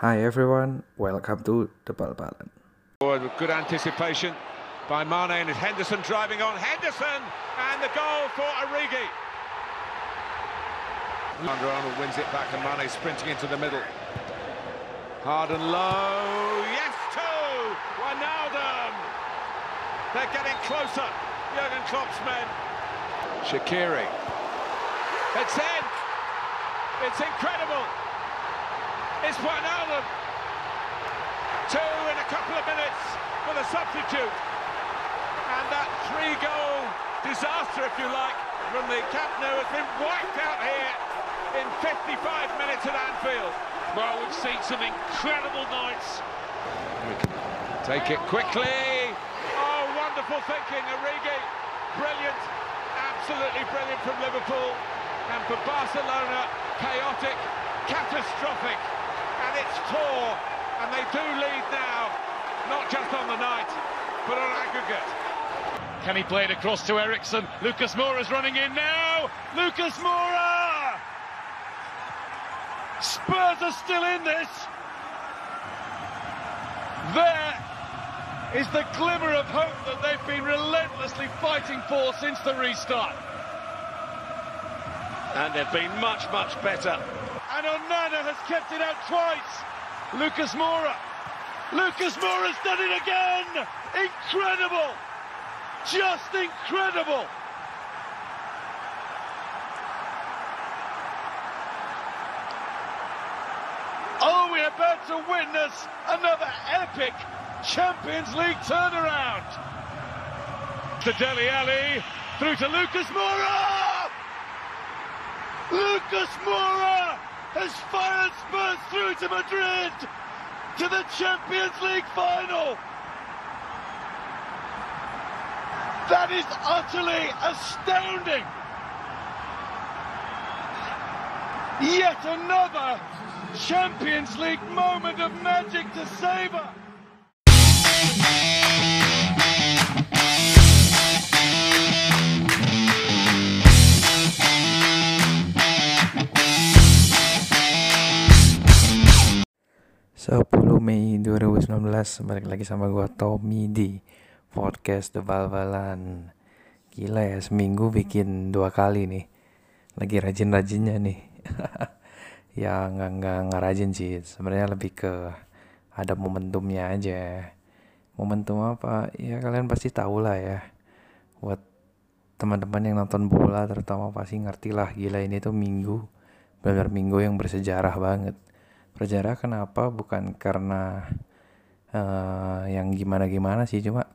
Hi everyone, welcome to the Bal-Balan. Forward with good anticipation by Mane and Henderson driving on. Henderson and the goal for Origi. Alexander Arnold wins it back and Mane sprinting into the middle. Hard and low. Yes, two. Wijnaldum. They're getting closer. Jurgen Klopp's men. Shakiri. It's in. It's incredible. It's Wijnaldum. Two in a couple of minutes for the substitute. And that three-goal disaster, if you like, from the Camp Nou has been wiped out here in 55 minutes at Anfield. Well, we've seen some incredible nights. Take it quickly. Oh, wonderful thinking, Origi. Brilliant, absolutely brilliant from Liverpool. And for Barcelona, chaotic, catastrophic. And it's four, and they do lead now, not just on the night, but on aggregate. Can he play it across to Ericsson? Lucas Moura's running in now. Lucas Moura! Spurs are still in this. There is the glimmer of hope that they've been relentlessly fighting for since the restart. And they've been much, much better. And Onana has kept it out twice. Lucas Moura. Lucas Moura's done it again. Incredible. Just incredible. Oh, we're about to witness another epic Champions League turnaround. To Deli Ali, through to Lucas Moura! Lucas Moura has fired Spurs through to Madrid to the Champions League final. That is utterly astounding. Yet another Champions League moment of magic to savour. Sepuluh Mei 2019 balik lagi sama gua Tommy di podcast The Bal-Balan. Gila ya seminggu bikin dua kali nih. Lagi rajin-rajinnya nih. ya nggak nggak nggak rajin sih. Sebenarnya lebih ke ada momentumnya aja. Momentum apa? Ya kalian pasti tahu lah ya. Buat teman-teman yang nonton bola terutama pasti ngerti lah gila ini tuh minggu benar minggu yang bersejarah banget bersejarah kenapa? Bukan karena uh, yang gimana-gimana sih cuma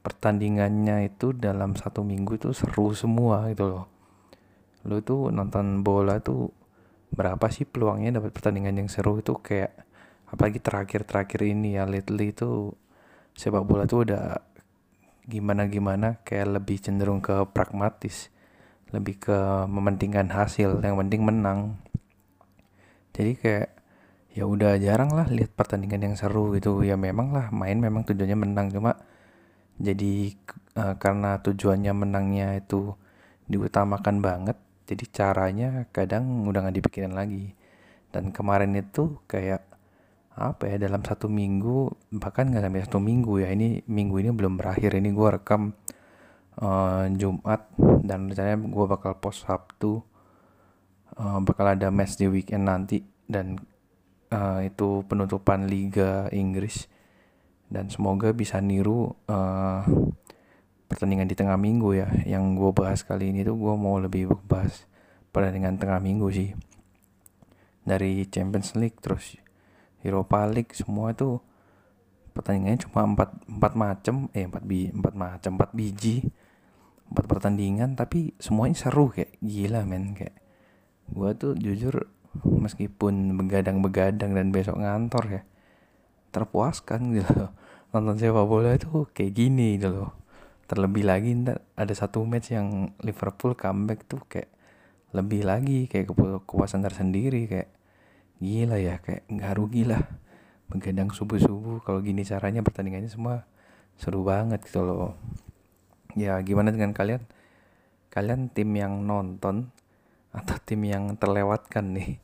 pertandingannya itu dalam satu minggu itu seru semua gitu loh. Lu tuh nonton bola tuh berapa sih peluangnya dapat pertandingan yang seru? Itu kayak apalagi terakhir-terakhir ini ya lately itu sepak bola tuh udah gimana gimana kayak lebih cenderung ke pragmatis lebih ke mementingkan hasil yang penting menang. Jadi kayak ya udah jarang lah lihat pertandingan yang seru gitu. Ya memang lah main memang tujuannya menang. Cuma jadi uh, karena tujuannya menangnya itu diutamakan banget jadi caranya kadang udah nggak dipikirin lagi. Dan kemarin itu kayak apa ya dalam satu minggu bahkan nggak sampai satu minggu ya ini minggu ini belum berakhir. Ini gue rekam uh, Jumat dan rencananya gue bakal post Sabtu uh, bakal ada match di weekend nanti. Dan uh, itu penutupan Liga Inggris. Dan semoga bisa niru uh, pertandingan di tengah minggu ya. Yang gue bahas kali ini tuh gue mau lebih bahas pertandingan tengah minggu sih. Dari Champions League terus Europa League semua itu pertandingannya cuma empat empat macam eh empat bi empat macam empat biji empat pertandingan. Tapi semuanya seru kayak gila men kayak. Gue tuh jujur meskipun begadang-begadang dan besok ngantor ya terpuaskan gitu loh. nonton sepak bola itu kayak gini gitu loh. Terlebih lagi ntar ada satu match yang Liverpool comeback tuh kayak lebih lagi kayak kepuasan tersendiri kayak gila ya kayak nggak rugi lah begadang subuh subuh kalau gini caranya pertandingannya semua seru banget gitu loh. Ya gimana dengan kalian? Kalian tim yang nonton atau tim yang terlewatkan nih.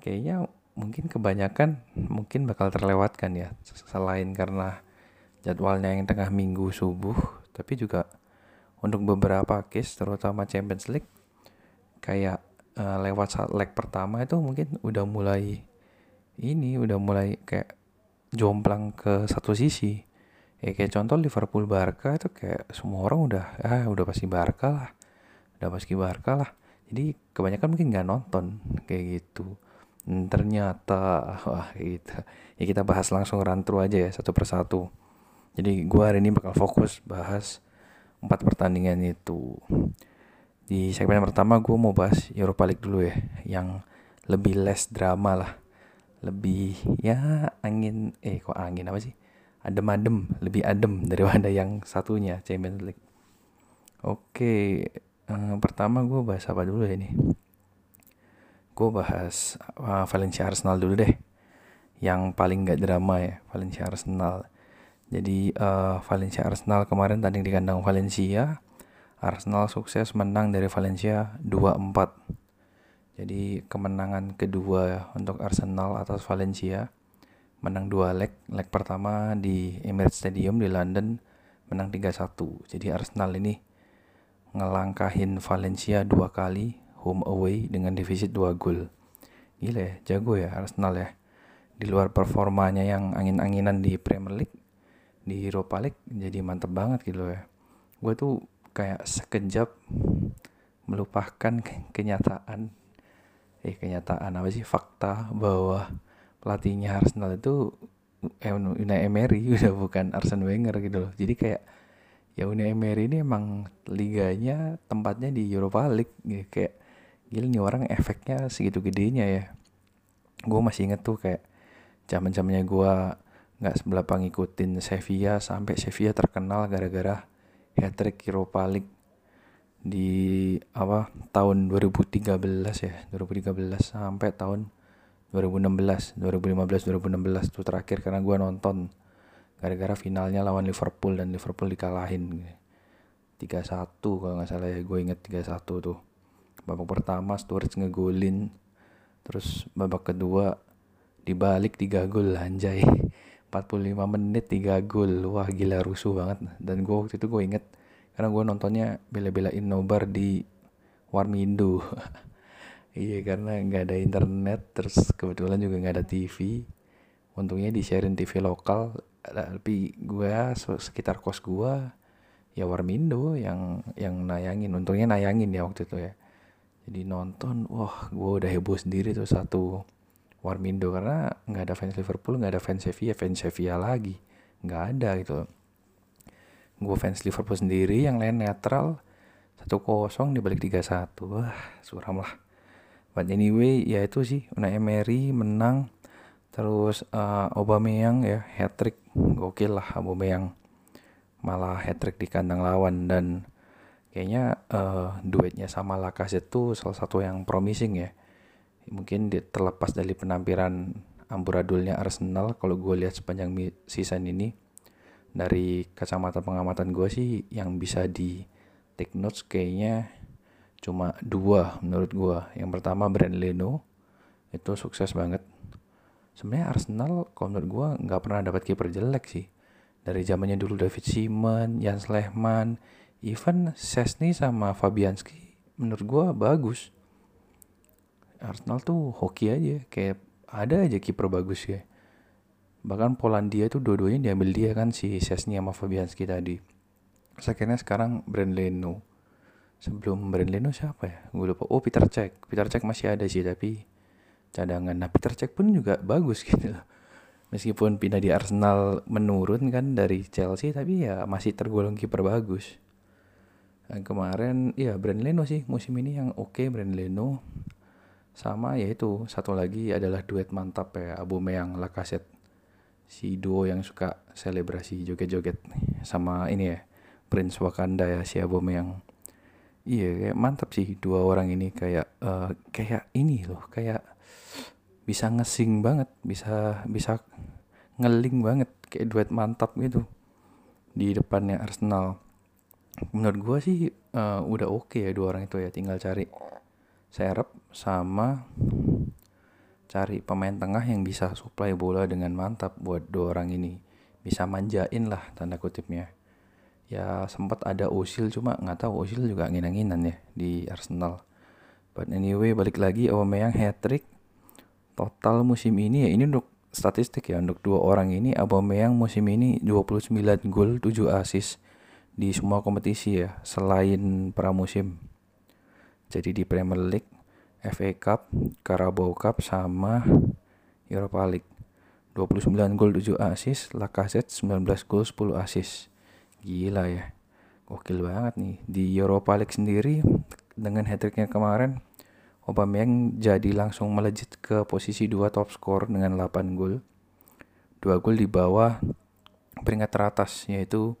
Kayaknya mungkin kebanyakan mungkin bakal terlewatkan ya. Selain karena jadwalnya yang tengah minggu subuh tapi juga untuk beberapa case terutama Champions League kayak uh, lewat saat leg pertama itu mungkin udah mulai ini udah mulai kayak jomplang ke satu sisi. Ya kayak contoh Liverpool Barca itu kayak semua orang udah ah udah pasti Barca lah. Udah pasti Barca lah jadi kebanyakan mungkin nggak nonton kayak gitu. Hmm, ternyata wah gitu. Ya kita bahas langsung run through aja ya satu persatu. Jadi gua hari ini bakal fokus bahas empat pertandingan itu. Di segmen pertama gue mau bahas Europa League dulu ya yang lebih less drama lah. Lebih ya angin eh kok angin apa sih? Adem-adem lebih adem daripada yang satunya Champions League. Oke eh, pertama gue bahas apa dulu ya ini? Gue bahas uh, Valencia Arsenal dulu deh. Yang paling gak drama ya Valencia Arsenal. Jadi uh, Valencia Arsenal kemarin tanding di kandang Valencia. Arsenal sukses menang dari Valencia 2-4 jadi kemenangan kedua untuk Arsenal atas Valencia. Menang dua leg. Leg pertama di Emirates Stadium di London menang 3-1. Jadi Arsenal ini ngelangkahin Valencia dua kali home away dengan defisit dua gol. Gila ya, jago ya Arsenal ya. Di luar performanya yang angin-anginan di Premier League, di Europa League jadi mantep banget gitu ya. Gue tuh kayak sekejap melupakan kenyataan eh kenyataan apa sih fakta bahwa pelatihnya Arsenal itu eh, Unai Emery udah bukan Arsene Wenger gitu loh jadi kayak ya Unai Emery ini emang liganya tempatnya di Europa League gitu. kayak gila nih orang efeknya segitu gedenya ya gue masih inget tuh kayak zaman zamannya gue nggak sebelah ngikutin Sevilla sampai Sevilla terkenal gara-gara hat trick Europa League di apa tahun 2013 ya 2013 sampai tahun 2016 2015 2016 tuh terakhir karena gue nonton gara-gara finalnya lawan Liverpool dan Liverpool dikalahin. 3-1 kalau nggak salah ya gue inget 3-1 tuh. Babak pertama Sturridge ngegolin terus babak kedua dibalik 3 gol anjay. 45 menit 3 gol. Wah gila rusuh banget. Dan gue waktu itu gue inget karena gue nontonnya bela-belain nobar di Warmindo. Iya karena nggak ada internet terus kebetulan juga nggak ada TV. Untungnya di sharing TV lokal tapi gue sekitar kos gue ya Warmindo yang yang nayangin. Untungnya nayangin ya waktu itu ya. Jadi nonton, wah gue udah heboh sendiri tuh satu Warmindo karena nggak ada fans Liverpool, nggak ada fans Sevilla, fans Sevilla lagi nggak ada gitu. Gue fans Liverpool sendiri, yang lain netral. Satu kosong dibalik tiga satu, wah suram lah but anyway ya itu sih Unai Emery menang terus uh, Aubameyang ya hat trick gokil lah Aubameyang. Malah hat trick di kandang lawan. Dan kayaknya uh, duetnya sama Lacazette itu salah satu yang promising ya. Mungkin terlepas dari penampilan amburadulnya Arsenal. Kalau gue lihat sepanjang season ini dari kacamata pengamatan gue sih yang bisa di take notes kayaknya cuma dua menurut gua. Yang pertama Brand Leno. Itu sukses banget sebenarnya Arsenal kalau menurut gua nggak pernah dapat kiper jelek sih. Dari zamannya dulu David Simon, Jans Lehmann, even Sesni sama Fabianski menurut gua bagus. Arsenal tuh hoki aja kayak ada aja kiper bagus ya. Bahkan Polandia itu dua-duanya diambil dia kan si Sesni sama Fabianski tadi. Saya sekarang Brand Leno sebelum Brand Leno siapa ya? Gue lupa. Oh Peter Cech. Peter Cech masih ada sih tapi cadangan. Nah Peter Cech pun juga bagus gitu loh. Meskipun pindah di Arsenal menurun kan dari Chelsea tapi ya masih tergolong kiper bagus. Dan kemarin ya Brand Leno sih musim ini yang oke okay, Brand Leno. Sama yaitu satu lagi adalah duet mantap ya Abu Meyang Lacazette. Si duo yang suka selebrasi joget-joget sama ini ya Prince Wakanda ya si Abu Meyang Iya kayak mantap sih dua orang ini kayak uh, kayak ini loh kayak bisa ngesing banget bisa bisa ngeling banget kayak duet mantap gitu di depannya Arsenal. Menurut gue sih uh, udah oke okay ya dua orang itu ya tinggal cari serap sama cari pemain tengah yang bisa supply bola dengan mantap buat dua orang ini. Bisa manjain lah tanda kutipnya. Ya sempat ada Osil cuma nggak tahu Osil juga nginang-nginan ya di Arsenal. But anyway balik lagi Aubameyang hat trick total musim ini ya ini untuk statistik ya untuk dua orang ini Aubameyang musim ini 29 gol 7 assist di semua kompetisi ya selain pramusim. Jadi di Premier League FA Cup Carabao Cup sama Europa League. 29 gol 7 assist Lacazette 19 gol 10 assist. Gila ya gokil banget nih. Di Europa League sendiri dengan hat-tricknya kemarin Aubameyang jadi langsung melejit ke posisi 2 top skor dengan 8 gol. 2 gol di bawah peringkat teratas yaitu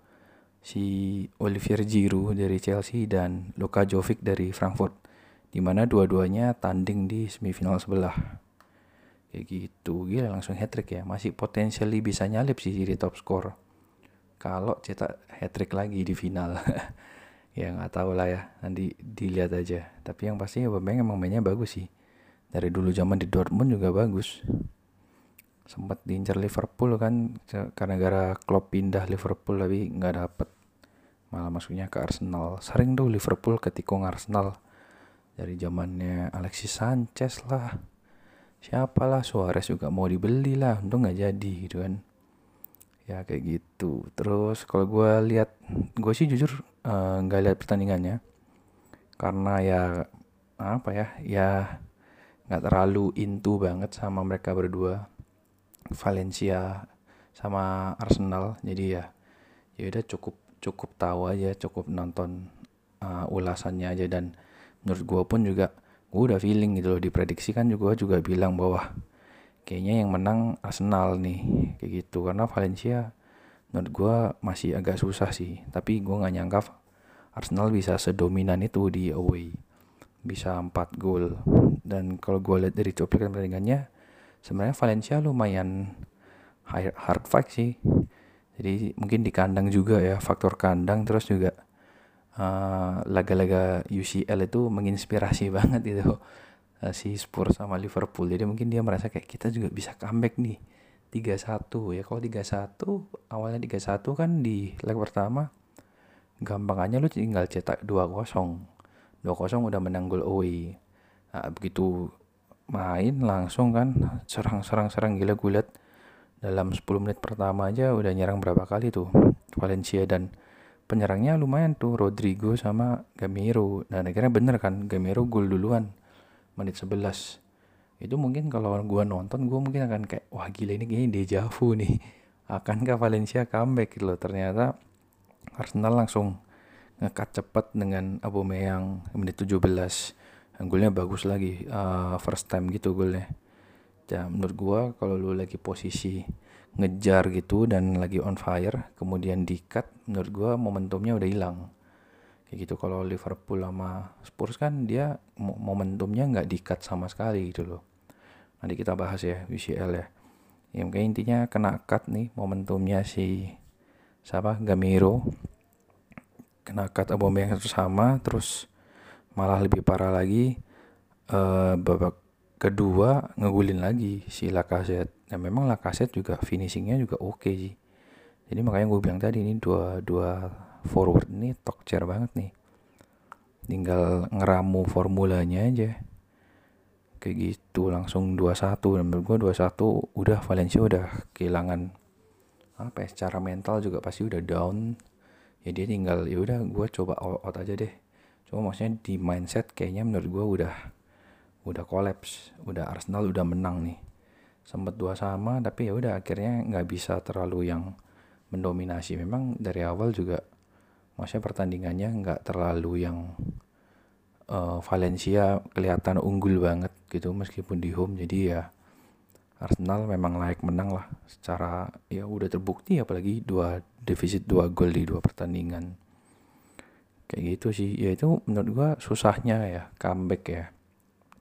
si Olivier Giroud dari Chelsea dan Luka Jovic dari Frankfurt di mana dua-duanya tanding di semifinal sebelah. Kayak gitu. Gila langsung hat trick ya. Masih potensially bisa nyalip sih jadi top score. Kalau cetak hat trick lagi di final ya nggak tahu lah ya. Nanti dilihat aja. Tapi yang pasti Aubameyang emang mainnya bagus sih. Dari dulu zaman di Dortmund juga bagus. Sempat diincar Liverpool kan karena gara Klopp pindah Liverpool tapi nggak dapet. Malah masuknya ke Arsenal. Sering tuh Liverpool ketikung Arsenal. Dari zamannya Alexis Sanchez lah. Siapalah Suarez juga mau dibeli lah. Untung nggak jadi gitu kan ya kayak gitu. Terus kalau gue lihat gue sih jujur nggak uh, lihat pertandingannya. Karena ya apa ya ya nggak terlalu into banget sama mereka berdua. Valencia sama Arsenal. Jadi ya ya udah cukup cukup tahu aja cukup nonton uh, ulasannya aja. Dan menurut gue pun juga gue udah feeling gitu loh. Diprediksi kan juga juga bilang bahwa kayaknya yang menang Arsenal nih kayak gitu. Karena Valencia menurut gue masih agak susah sih. Tapi gue nggak nyangka Arsenal bisa sedominan itu di away. Bisa 4 gol. Dan kalau gue lihat dari cuplikan pertandingannya sebenarnya Valencia lumayan hard fight sih. Jadi mungkin di kandang juga ya faktor kandang. Terus juga laga laga-laga UCL itu menginspirasi banget itu uh, si Spurs sama Liverpool. Jadi mungkin dia merasa kayak kita juga bisa comeback nih. 3-1 ya. Kalau 3-1 awalnya 3-1 kan di leg pertama gampangannya lu tinggal cetak 2-0 2-0 udah menang gol away. Nah, begitu main langsung kan serang-serang-serang gila gue liat. Dalam 10 menit pertama aja udah nyerang berapa kali tuh? Valencia dan penyerangnya lumayan tuh Rodrigo sama Gamero. Dan akhirnya bener kan Gamero gol duluan menit 11 itu mungkin kalau gua nonton gua mungkin akan kayak wah gila ini kayaknya deja vu nih. Akankah Valencia comeback? Gitu loh. Ternyata Arsenal langsung ngekat cepat dengan Aubameyang menit 17 dan golnya bagus lagi uh, first time gitu golnya. Ya menurut gua kalau lu lagi posisi ngejar gitu dan lagi on fire kemudian di cut menurut gue momentumnya udah hilang kayak gitu kalau Liverpool sama Spurs kan dia momentumnya nggak di cut sama sekali gitu loh. Nanti kita bahas ya UCL ya. Yang kayak intinya kena cut nih momentumnya si siapa? Gamero. Kena cut Aubameyang satu sama terus malah lebih parah lagi uh, babak kedua ngegulin lagi si Lacazette. Ya memang Lacazette juga finishingnya juga oke okay sih. Jadi makanya gue bilang tadi ini dua dua forward. Ini top chair banget nih. Tinggal ngeramu formulanya aja. Kayak gitu langsung 2-1 dan menurut gue 2-1 udah Valencia udah kehilangan apa ya secara mental juga pasti udah down. Ya dia tinggal ya udah gue coba out, out aja deh. Cuma maksudnya di mindset kayaknya menurut gue udah udah collapse. Udah Arsenal udah menang nih. Sempat dua sama tapi ya udah akhirnya nggak bisa terlalu yang mendominasi. Memang dari awal juga maksudnya pertandingannya nggak terlalu yang uh, Valencia kelihatan unggul banget gitu meskipun di home. Jadi ya Arsenal memang layak menang lah secara ya udah terbukti apalagi dua defisit dua gol di dua pertandingan. Kayak gitu sih. Ya itu menurut gua susahnya ya comeback ya.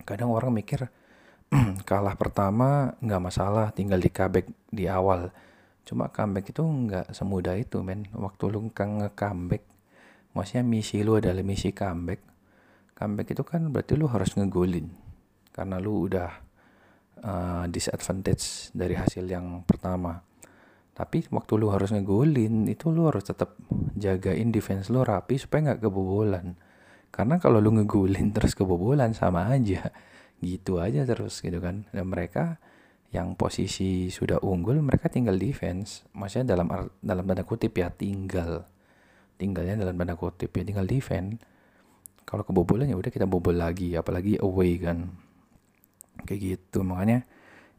Kadang orang mikir kalah pertama nggak masalah tinggal di comeback di awal cuma comeback itu nggak semudah itu men. Waktu lu nge-comeback maksudnya misi lu adalah misi comeback comeback itu kan berarti lu harus ngegolin. Karena lu udah uh, disadvantage dari hasil yang pertama. Tapi waktu lu harus ngegolin itu lu harus tetap jagain defense lu rapi supaya nggak kebobolan. Karena kalau lu ngegolin terus kebobolan sama aja. Gitu aja terus gitu kan. Dan mereka yang posisi sudah unggul mereka tinggal defense. Maksudnya dalam dalam tanda kutip ya tinggal. Tinggalnya dalam tanda kutip ya tinggal defense kalau kebobolan ya udah kita bobol lagi apalagi away kan. Kayak gitu makanya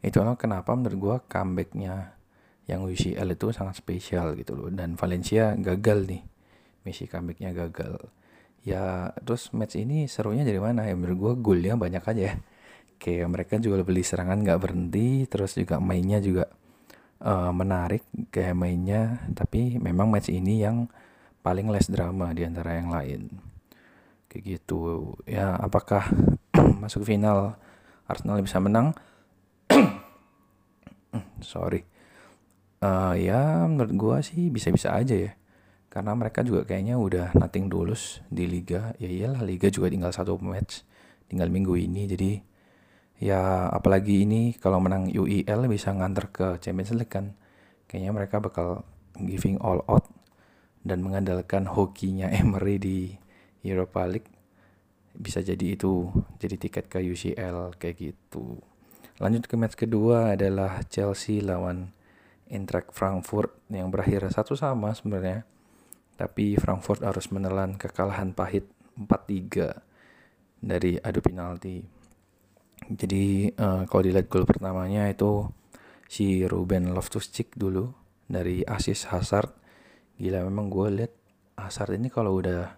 itu itulah kenapa menurut gua comebacknya yang UCL itu sangat spesial gitu loh. Dan Valencia gagal nih. Misi comebacknya gagal. Ya terus match ini serunya dari mana? Ya menurut gua golnya banyak aja ya kayak mereka juga beli serangan nggak berhenti terus juga mainnya juga uh, menarik kayak mainnya tapi memang match ini yang paling less drama di antara yang lain. Kayak gitu. Ya apakah masuk final Arsenal bisa menang? Sorry. Uh, ya menurut gua sih bisa-bisa aja ya. Karena mereka juga kayaknya udah nothing tulus di liga. Ya iyalah liga juga tinggal satu match tinggal minggu ini. Jadi ya apalagi ini kalau menang UEL bisa nganter ke Champions League kan. Kayaknya mereka bakal giving all out dan mengandalkan hokinya Emery di Europa League. Bisa jadi itu jadi tiket ke UCL kayak gitu. Lanjut ke match kedua adalah Chelsea lawan Eintracht Frankfurt yang berakhir satu sama sebenarnya. Tapi Frankfurt harus menelan kekalahan pahit 4-3 dari adu penalti jadi uh, kalau dilihat gol pertamanya itu si Ruben Loftus-Cheek dulu dari asis Hazard. Gila memang gue lihat Hazard ini kalau udah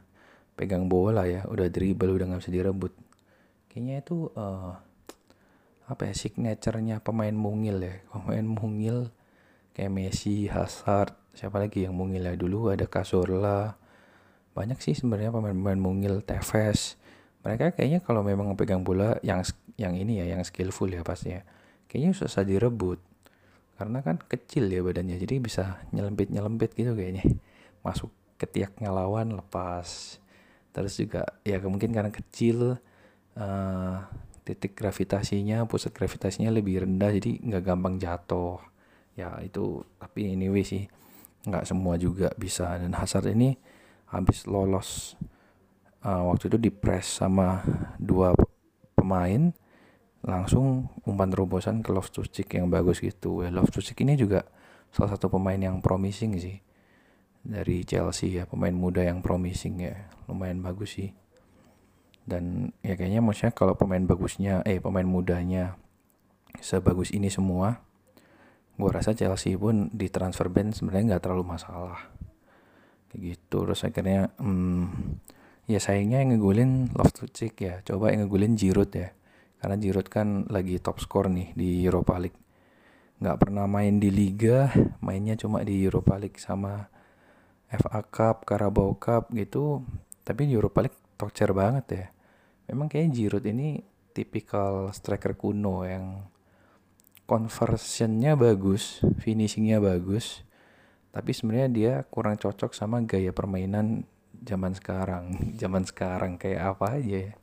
pegang bola ya, udah dribble udah nggak bisa direbut. Kayaknya itu uh, apa ya signaturenya pemain mungil ya, pemain mungil kayak Messi, Hazard, siapa lagi yang mungil ya dulu ada Cazorla. Banyak sih sebenarnya pemain-pemain mungil, Tevez. Mereka kayaknya kalau memang pegang bola yang yang ini ya yang skillful ya pastinya kayaknya susah direbut. Karena kan kecil ya badannya jadi bisa nyelempit nyelempit gitu kayaknya. Masuk ke tiaknya lawan lepas. Terus juga ya mungkin karena kecil uh, titik gravitasinya pusat gravitasinya lebih rendah jadi nggak gampang jatuh. Ya itu tapi anyway sih nggak semua juga bisa. Dan Hazard ini habis lolos uh, waktu itu di press sama dua pemain langsung umpan terobosan ke Loftus Cheek yang bagus gitu. Ya, Loftus Cheek ini juga salah satu pemain yang promising sih dari Chelsea ya, pemain muda yang promising ya, lumayan bagus sih. Dan ya kayaknya maksudnya kalau pemain bagusnya, eh pemain mudanya sebagus ini semua, gue rasa Chelsea pun di transfer ban sebenarnya nggak terlalu masalah. Kayak gitu, terus akhirnya, hmm, ya sayangnya yang ngegulin Loftus Cheek ya, coba yang ngegulin Giroud ya. Karena Giroud kan lagi top skor nih di Europa League. Nggak pernah main di Liga mainnya cuma di Europa League sama FA Cup, Carabao Cup gitu. Tapi di Europa League torture banget ya. Memang kayak Giroud ini tipikal striker kuno yang conversionnya bagus finishingnya bagus. Tapi sebenarnya dia kurang cocok sama gaya permainan zaman sekarang zaman sekarang kayak apa aja ya.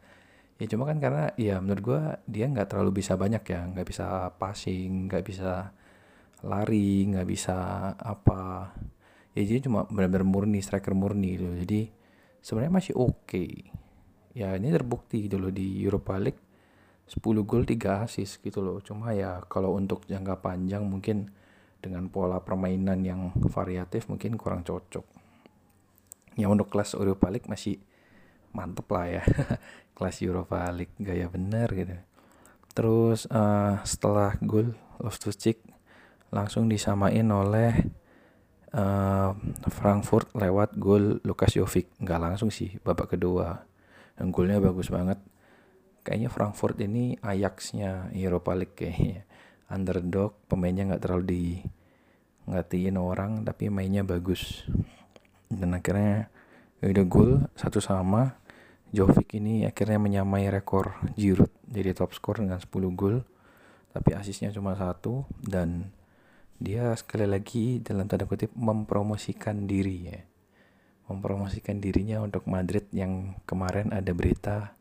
Ya cuma kan karena ya menurut gue dia nggak terlalu bisa banyak ya. Nggak bisa passing nggak bisa lari nggak bisa apa. Ya jadi cuma benar-benar murni striker murni gitu. Jadi sebenarnya masih oke. Okay. ya ini terbukti gitu loh di Europa League. 10 gol 3 assist gitu loh. Cuma ya kalau untuk jangka panjang mungkin dengan pola permainan yang variatif mungkin kurang cocok ya untuk kelas Europa League masih mantep lah ya. Kelas Europa League gaya bener gitu. Terus uh, setelah gol Loftus Cheek langsung disamain oleh uh, Frankfurt lewat gol Lukas Jovic. Nggak langsung sih babak kedua. Dan golnya bagus banget. Kayaknya Frankfurt ini Ajaxnya Europa League kayaknya. Underdog pemainnya nggak terlalu di ngatiin orang tapi mainnya bagus dan akhirnya udah gol satu sama. Jovic ini akhirnya menyamai rekor Giroud. Jadi top skor dengan 10 gol. Tapi asisnya cuma satu. Dan dia sekali lagi dalam tanda kutip mempromosikan diri ya. Mempromosikan dirinya untuk Madrid yang kemarin ada berita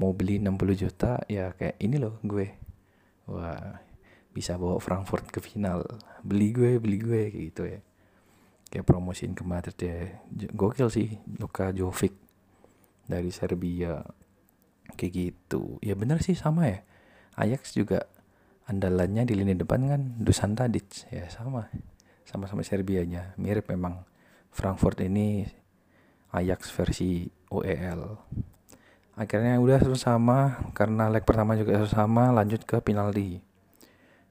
mau beli 60 juta. Ya kayak ini loh gue. Wah bisa bawa Frankfurt ke final. Beli gue beli gue gitu ya kayak promosiin ke Madrid ya. Gokil sih Luka Jovic dari Serbia. Kayak gitu. Ya bener sih sama ya. Ajax juga andalannya di lini depan kan Dusan Tadic. Ya sama sama-sama Serbianya. Mirip memang. Frankfurt ini Ajax versi OEL akhirnya udah sama karena leg pertama juga sama lanjut ke penalti.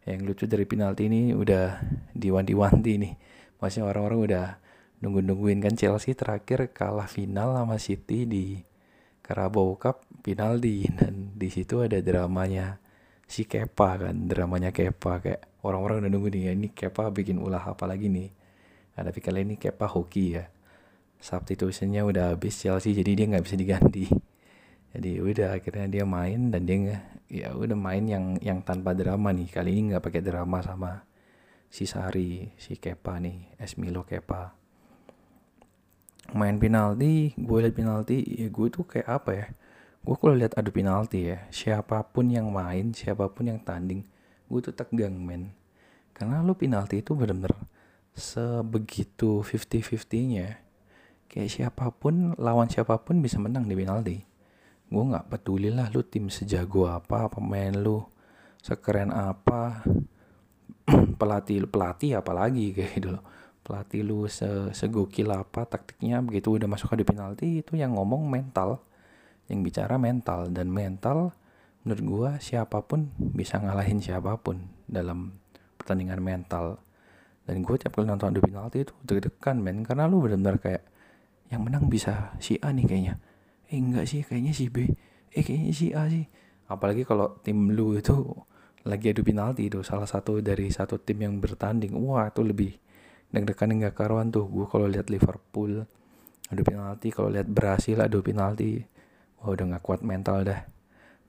Yang lucu dari penalti ini udah diwanti-wanti nih masih orang-orang udah nunggu-nungguin kan Chelsea terakhir kalah final sama City di Carabao Cup penalti dan di situ ada dramanya si Kepa kan dramanya Kepa. Kayak orang-orang udah nunggu nih ya, ini Kepa bikin ulah apa lagi nih? Nah, tapi kali ini Kepa hoki ya. Substitutionnya udah habis Chelsea jadi dia nggak bisa diganti. Jadi udah akhirnya dia main dan dia ya udah main yang yang tanpa drama nih. Kali ini nggak pakai drama sama si Sari si Kepa nih Esmilo Kepa. Main penalti gue liat penalti ya gue tuh kayak apa ya? Gue kalau lihat adu penalti ya siapa pun yang main siapa pun yang tanding gue tuh tegang men. Karena lu penalti itu bener-bener sebegitu 50-50 nya kayak siapa pun lawan siapa pun bisa menang di penalti. Gue nggak peduli lah lu tim sejago apa pemain lu sekeren apa pelatih pelatih apalagi kayak gitu loh. Pelatih lu se segokil apa taktiknya begitu udah masuk ke penalti itu yang ngomong mental. Yang bicara mental. Dan mental menurut gue siapa pun bisa ngalahin siapa pun dalam pertandingan mental. Dan gue tiap kali nonton adu penalti itu deg-degan men. Karena lu benar-benar kayak yang menang bisa si A nih kayaknya. Eh enggak sih kayaknya si B. Eh kayaknya si A sih. Apalagi kalau tim lu itu lagi adu penalti itu salah satu dari satu tim yang bertanding. Wah itu lebih deg-degan enggak karuan tuh. Gue kalau lihat Liverpool adu penalti kalau lihat Brasil adu penalti wah udah nggak kuat mental dah.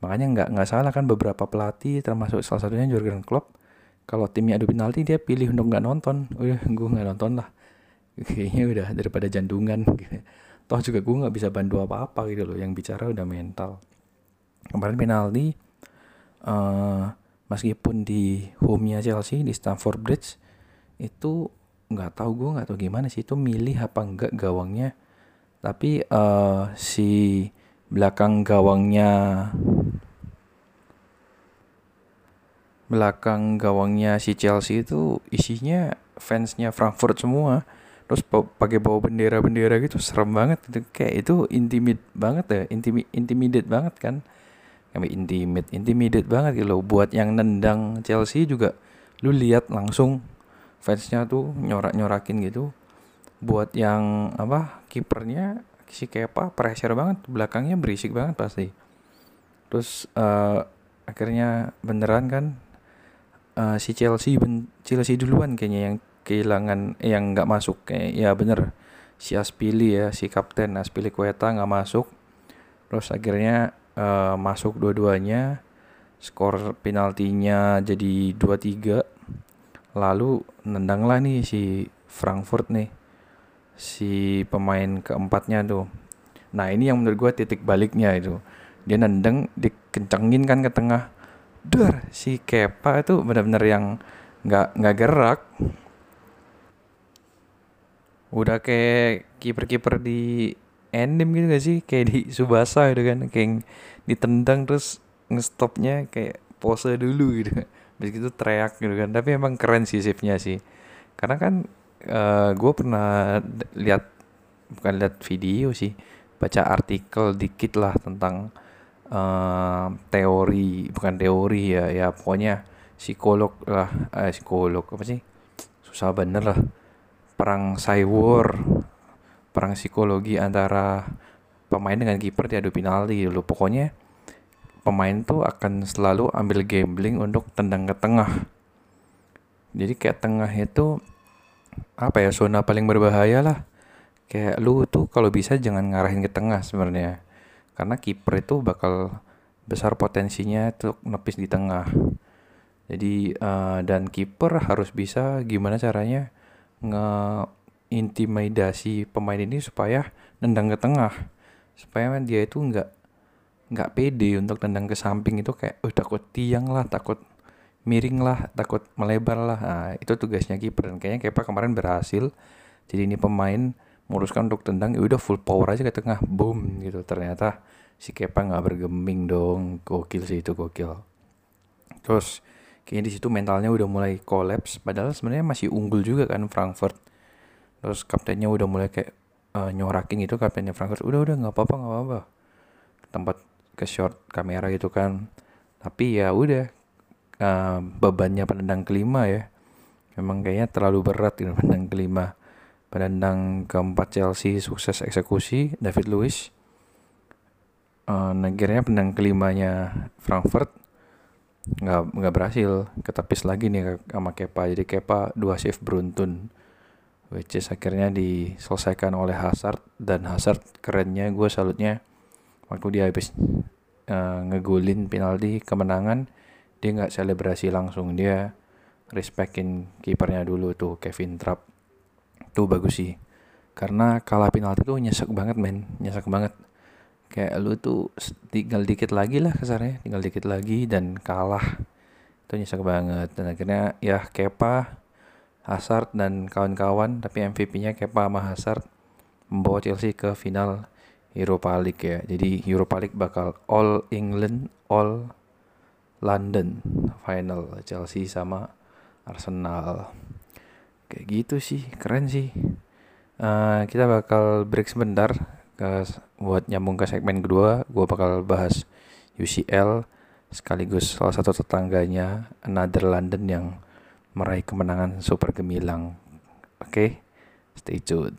Makanya nggak nggak salah kan beberapa pelatih termasuk salah satunya Jurgen Klopp kalau timnya adu penalti dia pilih untuk nggak nonton. Udah gue nggak nonton lah. Kayaknya udah daripada jandungan gitu. toh juga gue nggak bisa bantu apa-apa gitu loh yang bicara udah mental. Kemarin penalti uh, meskipun di home-nya Chelsea di Stamford Bridge itu nggak tahu gue nggak tahu gimana sih itu milih apa enggak gawangnya. Tapi uh, si belakang gawangnya belakang gawangnya si Chelsea itu isinya fansnya Frankfurt semua. Terus pakai bawa bendera-bendera gitu serem banget. Itu kayak itu intimid banget ya intimi intimidate banget kan kami intimate intimidate banget gitu loh. Buat yang nendang Chelsea juga lu lihat langsung fansnya tuh nyorak nyorakin gitu. Buat yang apa kipernya si Kepa pressure banget belakangnya berisik banget pasti. Terus uh, akhirnya beneran kan uh, si Chelsea ben Chelsea duluan kayaknya yang kehilangan eh, yang nggak masuk. Kayak ya bener si Aspili ya si kapten Aspili Kueta nggak masuk. Terus akhirnya uh, masuk dua-duanya skor penaltinya jadi 2-3 lalu nendang lah nih si Frankfurt nih si pemain keempatnya tuh. Nah ini yang menurut gue titik baliknya itu. Dia nendang dikencengin kan ke tengah. Dar si Kepa itu benar-benar yang nggak nggak gerak. Udah kayak kiper-kiper di endem gitu gak sih? Kayak di Subasa gitu kan kayak ditendang terus ngestopnya kayak pose dulu gitu. Habis itu teriak gitu kan. Tapi emang keren sih shiftnya sih. Karena kan uh, eh, gue pernah lihat bukan lihat video sih baca artikel dikit lah tentang uh, teori bukan teori ya ya pokoknya psikolog lah eh, psikolog apa sih? Susah bener lah. Perang cyber perang psikologi antara pemain dengan kiper di adu penalti dulu pokoknya pemain tuh akan selalu ambil gambling untuk tendang ke tengah. Jadi kayak tengah itu apa ya zona paling berbahaya lah. Kayak lu tuh kalau bisa jangan ngarahin ke tengah sebenarnya. Karena kiper itu bakal besar potensinya tuh nepis di tengah. Jadi uh, dan kiper harus bisa gimana caranya ngeintimidasi pemain ini supaya nendang ke tengah. Supaya dia itu nggak nggak pede untuk nendang ke samping itu kayak oh takut tiang lah takut miring lah takut melebar lah. Nah, itu tugasnya kiper. Dan kayaknya Kepa kemarin berhasil. Jadi ini pemain muruskan untuk tendang ya udah full power aja ke tengah. Boom gitu. Ternyata si Kepa nggak bergeming dong. Gokil sih itu gokil. Terus kayaknya di situ mentalnya udah mulai kolaps. Padahal sebenarnya masih unggul juga kan Frankfurt terus kaptennya udah mulai kayak uh, nyorakin itu kaptennya Frankfurt udah udah nggak apa-apa nggak apa-apa. Tempat ke short kamera gitu kan. Tapi ya udah uh, bebannya penendang kelima ya. Memang kayaknya terlalu berat gitu penendang kelima. Penendang keempat Chelsea sukses eksekusi David Luiz. Uh, akhirnya penendang kelimanya Frankfurt nggak nggak berhasil. Ketepis lagi nih sama Kepa. Jadi Kepa dua save beruntun which is akhirnya diselesaikan oleh Hazard. Dan Hazard kerennya gue salutnya waktu dia habis uh, ngegulin penalti kemenangan dia nggak selebrasi langsung. Dia respectin kipernya dulu tuh Kevin Trapp. Tuh bagus sih. Karena kalah penalti tuh nyesek banget men. Nyesek banget. Kayak lu tuh tinggal dikit lagi lah kasarnya. Tinggal dikit lagi dan kalah. Itu nyesek banget. Dan akhirnya ya Kepa Hazard dan kawan-kawan tapi MVP-nya Kepa sama Hazard membawa Chelsea ke final Europa League ya. Jadi Europa League bakal All England, All London final Chelsea sama Arsenal. Kayak gitu sih, keren sih. Uh, kita bakal break sebentar ke buat nyambung ke segmen kedua. Gue bakal bahas UCL sekaligus salah satu tetangganya Another London yang meraih kemenangan super gemilang. Oke, okay? stay tuned.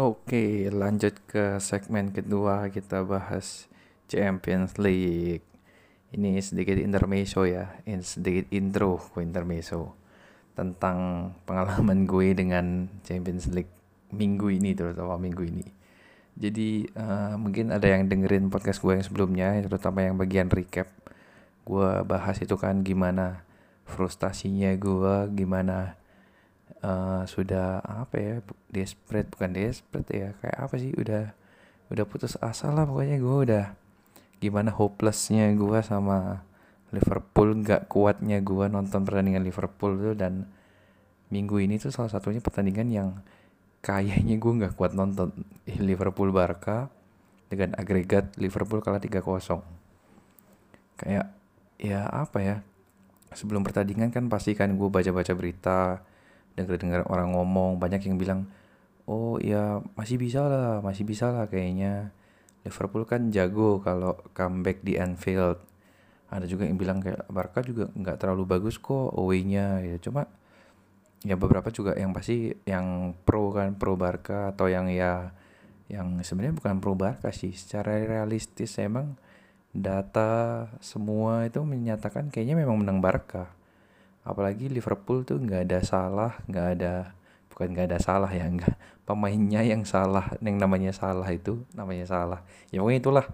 Oke, lanjut ke segmen kedua kita bahas Champions League. Ini sedikit intermezzo ya, ini sedikit intro ke intermezzo tentang pengalaman gue dengan Champions League minggu ini terutama minggu ini. Jadi uh, mungkin ada yang dengerin podcast gue yang sebelumnya, terutama yang bagian recap. Gue bahas itu kan gimana frustasinya gue, gimana uh, sudah apa ya desperate bukan desperate ya kayak apa sih udah udah putus asa lah pokoknya gue udah gimana hopelessnya gue sama Liverpool nggak kuatnya. Gue nonton pertandingan Liverpool tuh dan minggu ini tuh salah satunya pertandingan yang kayaknya gue nggak kuat nonton. Liverpool Barca dengan agregat Liverpool kalah 3-0 kayak ya apa ya sebelum pertandingan kan pasti kan gue baca-baca berita dengar-dengar orang ngomong banyak yang bilang oh ya masih bisa lah masih bisa lah kayaknya. Liverpool kan jago kalau comeback di Anfield ada juga yang bilang kayak Barca juga nggak terlalu bagus kok away-nya ya cuma ya beberapa juga yang pasti yang pro kan pro Barca atau yang ya yang sebenarnya bukan pro Barca sih. Secara realistis emang data semua itu menyatakan kayaknya memang menang Barca. Apalagi Liverpool tuh nggak ada salah nggak ada bukan nggak ada salah ya nggak pemainnya yang salah yang namanya salah itu namanya salah. Ya pokoknya itulah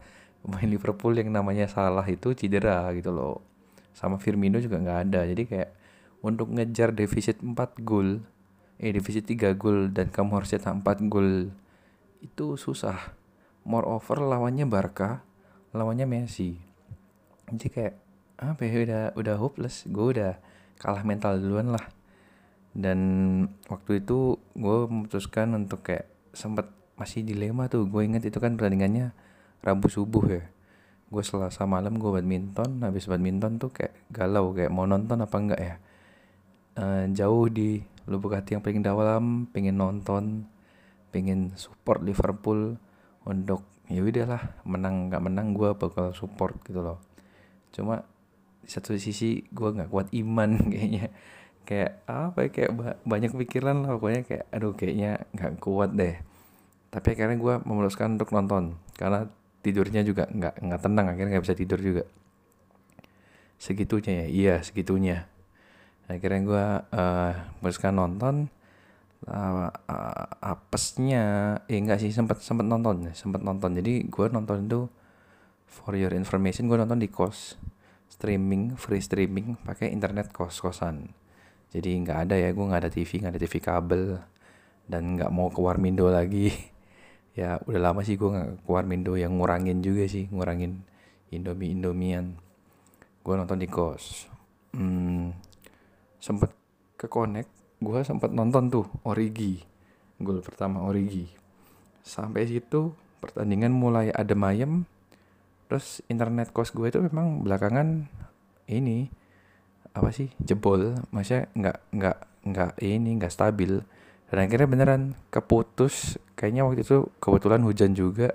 pemain Liverpool yang namanya salah itu cedera gitu loh. Sama Firmino juga nggak ada. Jadi kayak untuk ngejar defisit 4 gol eh defisit 3 gol dan kamu harus cetak 4 gol itu susah. Moreover lawannya Barca lawannya Messi. Jadi kayak apa ya udah udah hopeless. Gue udah kalah mental duluan lah. Dan waktu itu gue memutuskan untuk kayak sempat masih dilema tuh. Gue inget itu kan pertandingannya Rabu subuh ya. Gue selasa malam gue badminton habis badminton tuh kayak galau kayak mau nonton apa enggak ya? Uh, jauh di lubuk hati yang paling dalam pengen nonton pengen support Liverpool untuk ya udahlah menang nggak menang gue bakal support gitu loh. Cuma di satu sisi gue nggak kuat iman kayaknya. Kayak apa ya kayak banyak pikiran lah pokoknya kayak aduh kayaknya nggak kuat deh. Tapi akhirnya gue memutuskan untuk nonton karena tidurnya juga nggak nggak tenang akhirnya nggak bisa tidur juga. Segitunya ya iya segitunya. Akhirnya gue uh, memutuskan nonton uh, uh, apesnya eh enggak sih sempat sempat nonton sempat nonton. Jadi gue nonton itu for your information gue nonton di kos streaming free streaming pakai internet kos kosan jadi nggak ada ya gue nggak ada TV nggak ada TV kabel dan nggak mau ke Warmindo lagi ya udah lama sih gue nggak ke Warmindo yang ngurangin juga sih ngurangin Indomie Indomian gue nonton di kos. Hmm, sempet ke connect gue sempet nonton tuh Origi gol pertama Origi. Sampai situ pertandingan mulai adem ayem. Terus internet kos gue itu memang belakangan ini apa sih jebol. Maksudnya nggak nggak nggak ini nggak stabil dan akhirnya beneran keputus. Kayaknya waktu itu kebetulan hujan juga.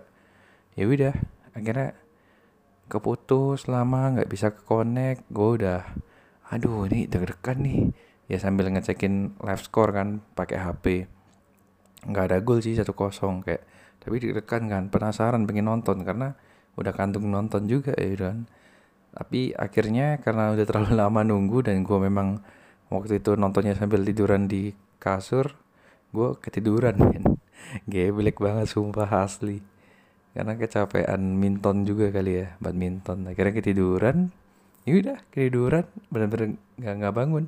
Ya udah akhirnya keputus lama nggak bisa ke connect gue udah aduh ini deg-degan nih. Ya sambil ngecekin live score kan pakai HP nggak ada gol sih satu kosong kayak. Tapi deg-degan kan penasaran pengen nonton. Karena udah kantung nonton juga ya kan. Tapi akhirnya karena udah terlalu lama nunggu dan gue memang waktu itu nontonnya sambil tiduran di kasur gue ketiduran men. Geblek banget sumpah asli. Karena kecapean minton juga kali ya badminton. Akhirnya ketiduran ya udah ketiduran benar-benar nggak nggak bangun.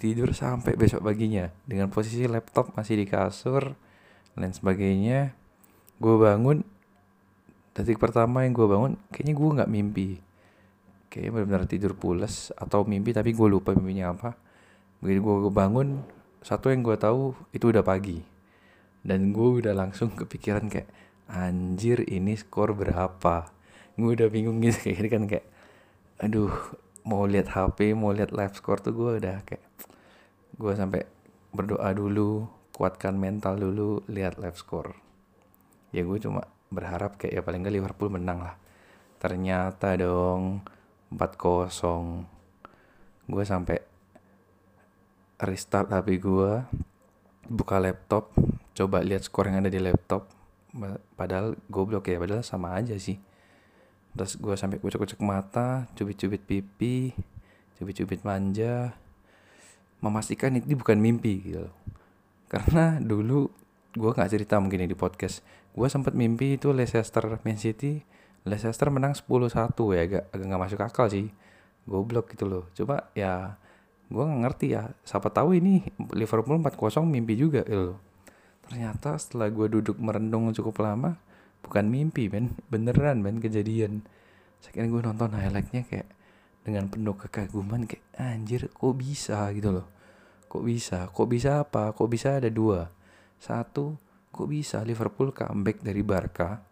Tidur sampai besok paginya dengan posisi laptop masih di kasur dan sebagainya. Gue bangun detik pertama yang gue bangun kayaknya gue nggak mimpi. Kayaknya benar-benar tidur pulas atau mimpi tapi gue lupa mimpinya apa. Begitu gue bangun satu yang gue tahu itu udah pagi. Dan gue udah langsung kepikiran kayak anjir ini skor berapa? Gue udah bingung gitu kayak kan kayak aduh mau lihat HP mau lihat live score tuh gue udah kayak gue sampai berdoa dulu kuatkan mental dulu lihat live score. Ya gue cuma berharap kayak ya paling gak Liverpool menang lah. Ternyata dong 4-0 gue sampai restart HP gue buka laptop coba lihat skor yang ada di laptop. Padahal goblok ya padahal sama aja sih. Terus gue sampai kucek-kucek mata cubit-cubit pipi cubit-cubit manja. Memastikan ini bukan mimpi gitu karena dulu gue nggak cerita mungkin di podcast. Gue sempat mimpi itu Leicester Man City. Leicester menang 10-1 ya agak agak nggak masuk akal sih. Goblok gitu loh. Coba ya gue ngerti ya. Siapa tahu ini Liverpool 4-0 mimpi juga gitu ternyata setelah gue duduk merenung cukup lama bukan mimpi men beneran men kejadian. Sekarang gue nonton highlightnya kayak dengan penuh kekaguman kayak anjir kok bisa? gitu loh. Kok bisa? Kok bisa apa? Kok bisa ada dua? Satu kok bisa Liverpool comeback dari Barca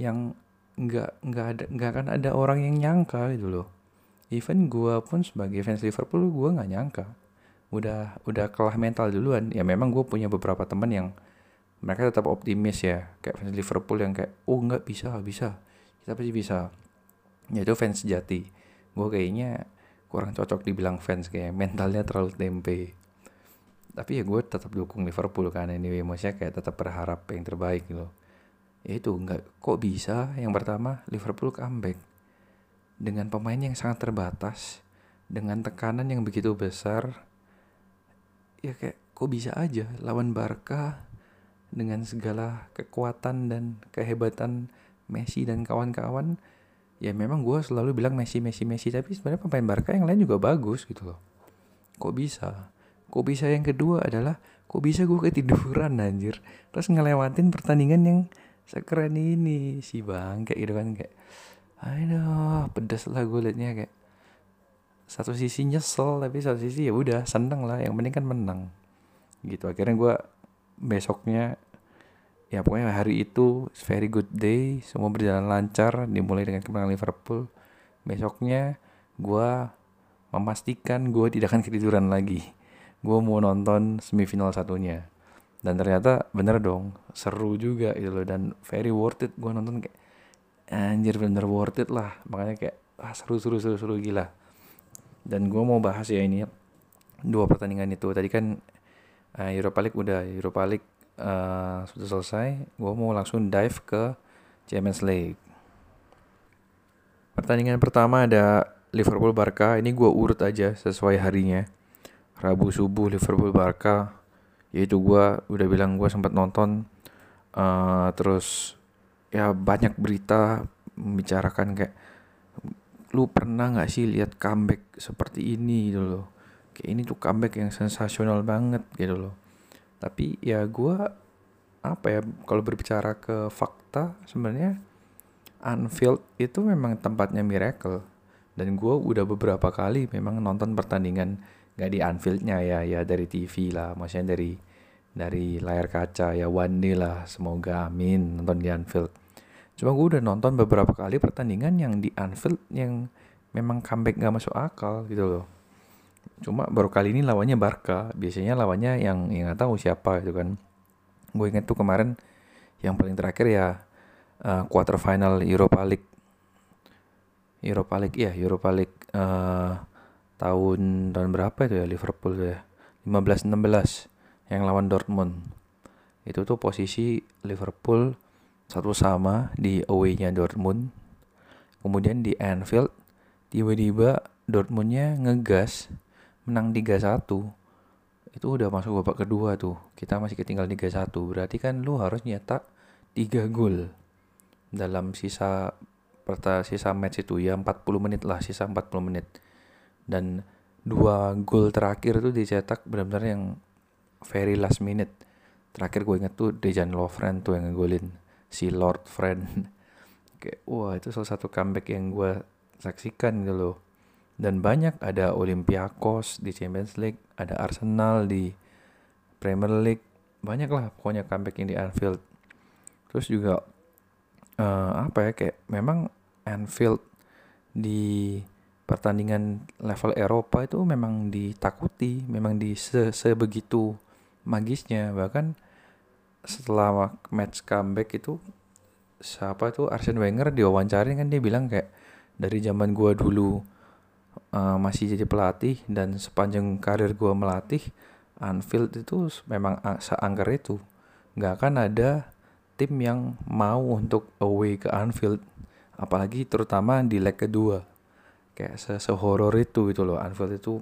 yang nggak nggak ada nggak akan ada orang yang nyangka? gitu loh even gue pun sebagai fans Liverpool gue nggak nyangka. Udah udah kalah mental duluan. Ya memang gue punya beberapa teman yang mereka tetap optimis ya. Kayak fans Liverpool yang kayak oh nggak bisa bisa. Kita pasti bisa. Ya itu fans sejati. Gue kayaknya kurang cocok dibilang fans kayak mentalnya terlalu tempe. Tapi ya gue tetap dukung Liverpool kan anyway. Maksudnya kayak tetap berharap yang terbaik gitu. Ya itu nggak kok bisa? Yang pertama Liverpool comeback dengan pemain yang sangat terbatas, dengan tekanan yang begitu besar, ya kayak kok bisa aja lawan Barca dengan segala kekuatan dan kehebatan Messi dan kawan-kawan. Ya memang gue selalu bilang Messi, Messi, Messi, tapi sebenarnya pemain Barca yang lain juga bagus gitu loh. Kok bisa? Kok bisa yang kedua adalah kok bisa gue ketiduran anjir. Terus ngelewatin pertandingan yang sekeren ini si bang kayak gitu kan kayak aduh pedas lah gue liatnya kayak satu sisi nyesel tapi satu sisi ya udah seneng lah. Yang penting kan menang. Gitu. Akhirnya gue besoknya ya pokoknya hari itu very good day. Semua berjalan lancar dimulai dengan kemenangan Liverpool. Besoknya gue memastikan gue tidak akan ketiduran lagi. Gue mau nonton semifinal satunya. Dan ternyata bener dong seru juga gitu loh. Dan very worth it gue nonton kayak anjir bener worth it lah. Makanya kayak ah, seru seru seru seru gila. Dan gue mau bahas ya ini dua pertandingan itu. Tadi kan uh, Europa League udah Europa League uh, sudah selesai. Gue mau langsung dive ke Champions League. Pertandingan pertama ada Liverpool Barca. Ini gue urut aja sesuai harinya. Rabu subuh Liverpool Barca. Yaitu gue udah bilang gue sempat nonton. Uh, terus ya banyak berita membicarakan kayak lu pernah nggak sih lihat comeback seperti ini? gitu loh. Kayak ini tuh comeback yang sensasional banget gitu loh. Tapi ya gue apa ya kalau berbicara ke fakta sebenarnya Anfield itu memang tempatnya miracle. Dan gue udah beberapa kali memang nonton pertandingan gak di Anfieldnya ya ya dari TV lah maksudnya dari dari layar kaca. Ya one day lah. Semoga amin. Nonton di Anfield. Cuma gue udah nonton beberapa kali pertandingan yang di Anfield yang memang comeback gak masuk akal gitu loh. Cuma baru kali ini lawannya Barca. Biasanya lawannya yang yang nggak tahu siapa gitu kan. Gue inget tuh kemarin yang paling terakhir ya uh, quarter final Europa League. Europa League ya Europa League uh, tahun tahun berapa itu ya Liverpool ya. 15 16 yang lawan Dortmund. Itu tuh posisi Liverpool satu sama di away-nya Dortmund. Kemudian di Anfield tiba-tiba Dortmundnya ngegas menang 3-1. Itu udah masuk babak kedua tuh. Kita masih ketinggal 3-1. Berarti kan lu harus nyetak 3 gol dalam sisa perta sisa match itu ya 40 menit lah sisa 40 menit dan dua gol terakhir tuh dicetak benar-benar yang very last minute. Terakhir gue inget tuh Dejan Lovren tuh yang ngegolin si Lord Friend. Kayak wah itu salah satu comeback yang gue saksikan gitu loh. Dan banyak ada Olympiakos di Champions League ada Arsenal di Premier League. Banyak lah pokoknya comeback yang di Anfield. Terus juga uh, apa ya kayak memang Anfield di pertandingan level Eropa itu memang ditakuti, memang di se sebegitu magisnya. Bahkan setelah match comeback itu siapa itu Arsene Wenger diwawancara kan dia bilang kayak dari zaman gua dulu uh, masih jadi pelatih dan sepanjang karir gua melatih Anfield itu memang seangker itu. Nggak akan ada tim yang mau untuk away ke Anfield apalagi terutama di leg kedua. Kayak se sehoror itu gitu loh Anfield itu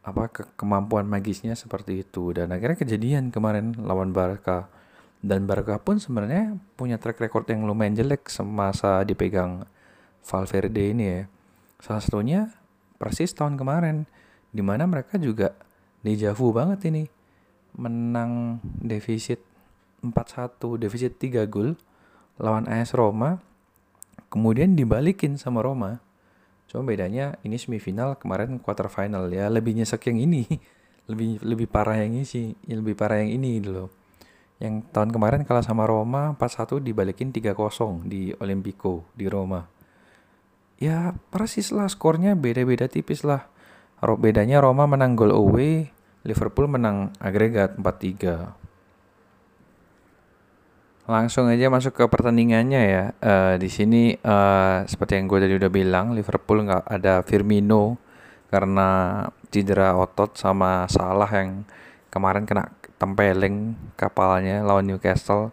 apa ke kemampuan magisnya seperti itu. Dan akhirnya kejadian kemarin lawan Barca. Dan Barca pun sebenarnya punya track record yang lumayan jelek semasa dipegang Valverde ini ya. Salah satunya persis tahun kemarin di mana mereka juga dejavu banget ini. Menang defisit 4-1 defisit 3 gol lawan AS Roma. Kemudian dibalikin sama Roma Cuma bedanya ini semifinal kemarin quarter final ya lebih nyesek yang ini. lebih lebih parah yang ini sih, lebih parah yang ini gitu loh. Yang tahun kemarin kalah sama Roma 4-1 dibalikin 3-0 di Olimpico di Roma. Ya persis lah skornya beda-beda tipis lah. Bedanya Roma menang gol away, Liverpool menang agregat 4-3 langsung aja masuk ke pertandingannya ya. Uh, di sini uh, seperti yang gue tadi udah bilang, Liverpool nggak ada Firmino karena cedera otot sama Salah yang kemarin kena tempeleng kapalnya lawan Newcastle.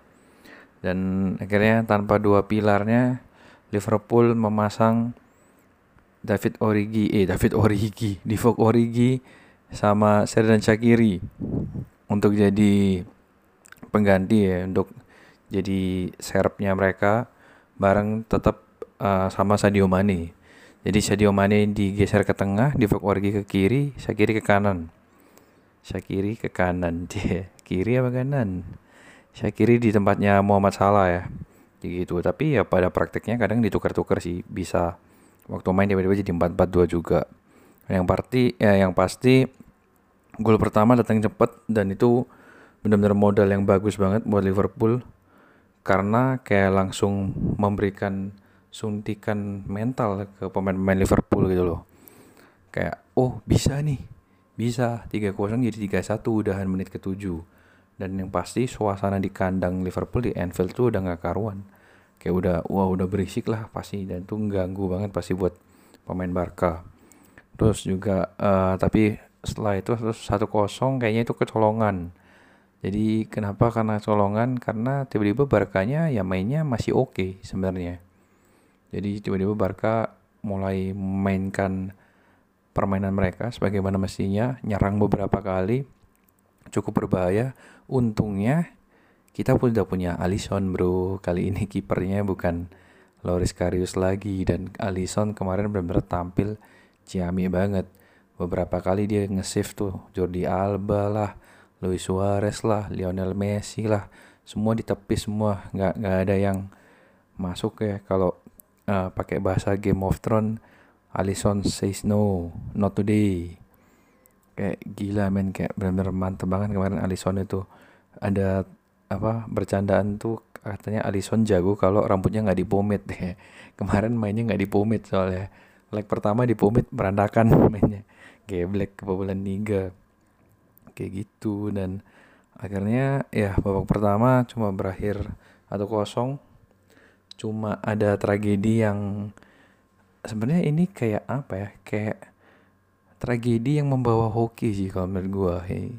Dan akhirnya tanpa dua pilarnya Liverpool memasang David Origi, eh David Origi, Divock Origi sama Serdan Shakiri untuk jadi pengganti ya untuk jadi serapnya mereka bareng tetap uh, sama Sadio Mane. Jadi Sadio Mane digeser ke tengah, Origi ke kiri, Shakiri ke kanan. Shakiri ke kanan, dia kiri apa kanan? Shakiri di tempatnya Muhammad Salah ya. Gitu. Tapi ya pada prakteknya kadang ditukar-tukar sih, bisa waktu main tiba-tiba jadi 4-4-2 juga. Yang pasti ya yang pasti gol pertama datang cepat dan itu benar-benar modal yang bagus banget buat Liverpool karena kayak langsung memberikan suntikan mental ke pemain-pemain Liverpool gitu loh. Kayak oh bisa nih, bisa 3-0 jadi 3-1 udahan menit ke-7. Dan yang pasti suasana di kandang Liverpool di Anfield tuh udah gak karuan. Kayak udah wah udah berisik lah pasti dan tuh ganggu banget pasti buat pemain Barca. Terus juga uh, tapi setelah itu 1-0 kayaknya itu kecolongan jadi kenapa karena colongan? Karena tiba-tiba Barkanya ya mainnya masih oke okay sebenarnya. Jadi tiba-tiba Barca mulai mainkan permainan mereka sebagaimana mestinya, nyerang beberapa kali, cukup berbahaya. Untungnya kita pun udah punya Alisson bro. Kali ini kipernya bukan Loris Karius lagi dan Alisson kemarin benar-benar tampil ciami banget. beberapa kali dia nge-save tuh Jordi Alba lah Luis Suarez lah Lionel Messi lah. Semua ditepis semua nggak nggak ada yang masuk ya. Kalau uh, pakai bahasa Game of Thrones Alisson says no not today. Kayak gila men. Kayak benar-benar mantep banget kemarin Alisson itu. Ada apa bercandaan tuh katanya Alisson jago kalau rambutnya nggak dipomade deh. Kemarin mainnya nggak dipomade soalnya. Leg pertama dipomade berantakan mainnya. Geblek kebobolan liga kayak gitu. Dan akhirnya ya babak pertama cuma berakhir atau kosong. Cuma ada tragedi yang sebenarnya ini kayak apa ya? Kayak tragedi yang membawa hoki sih kalau menurut gua. Hey.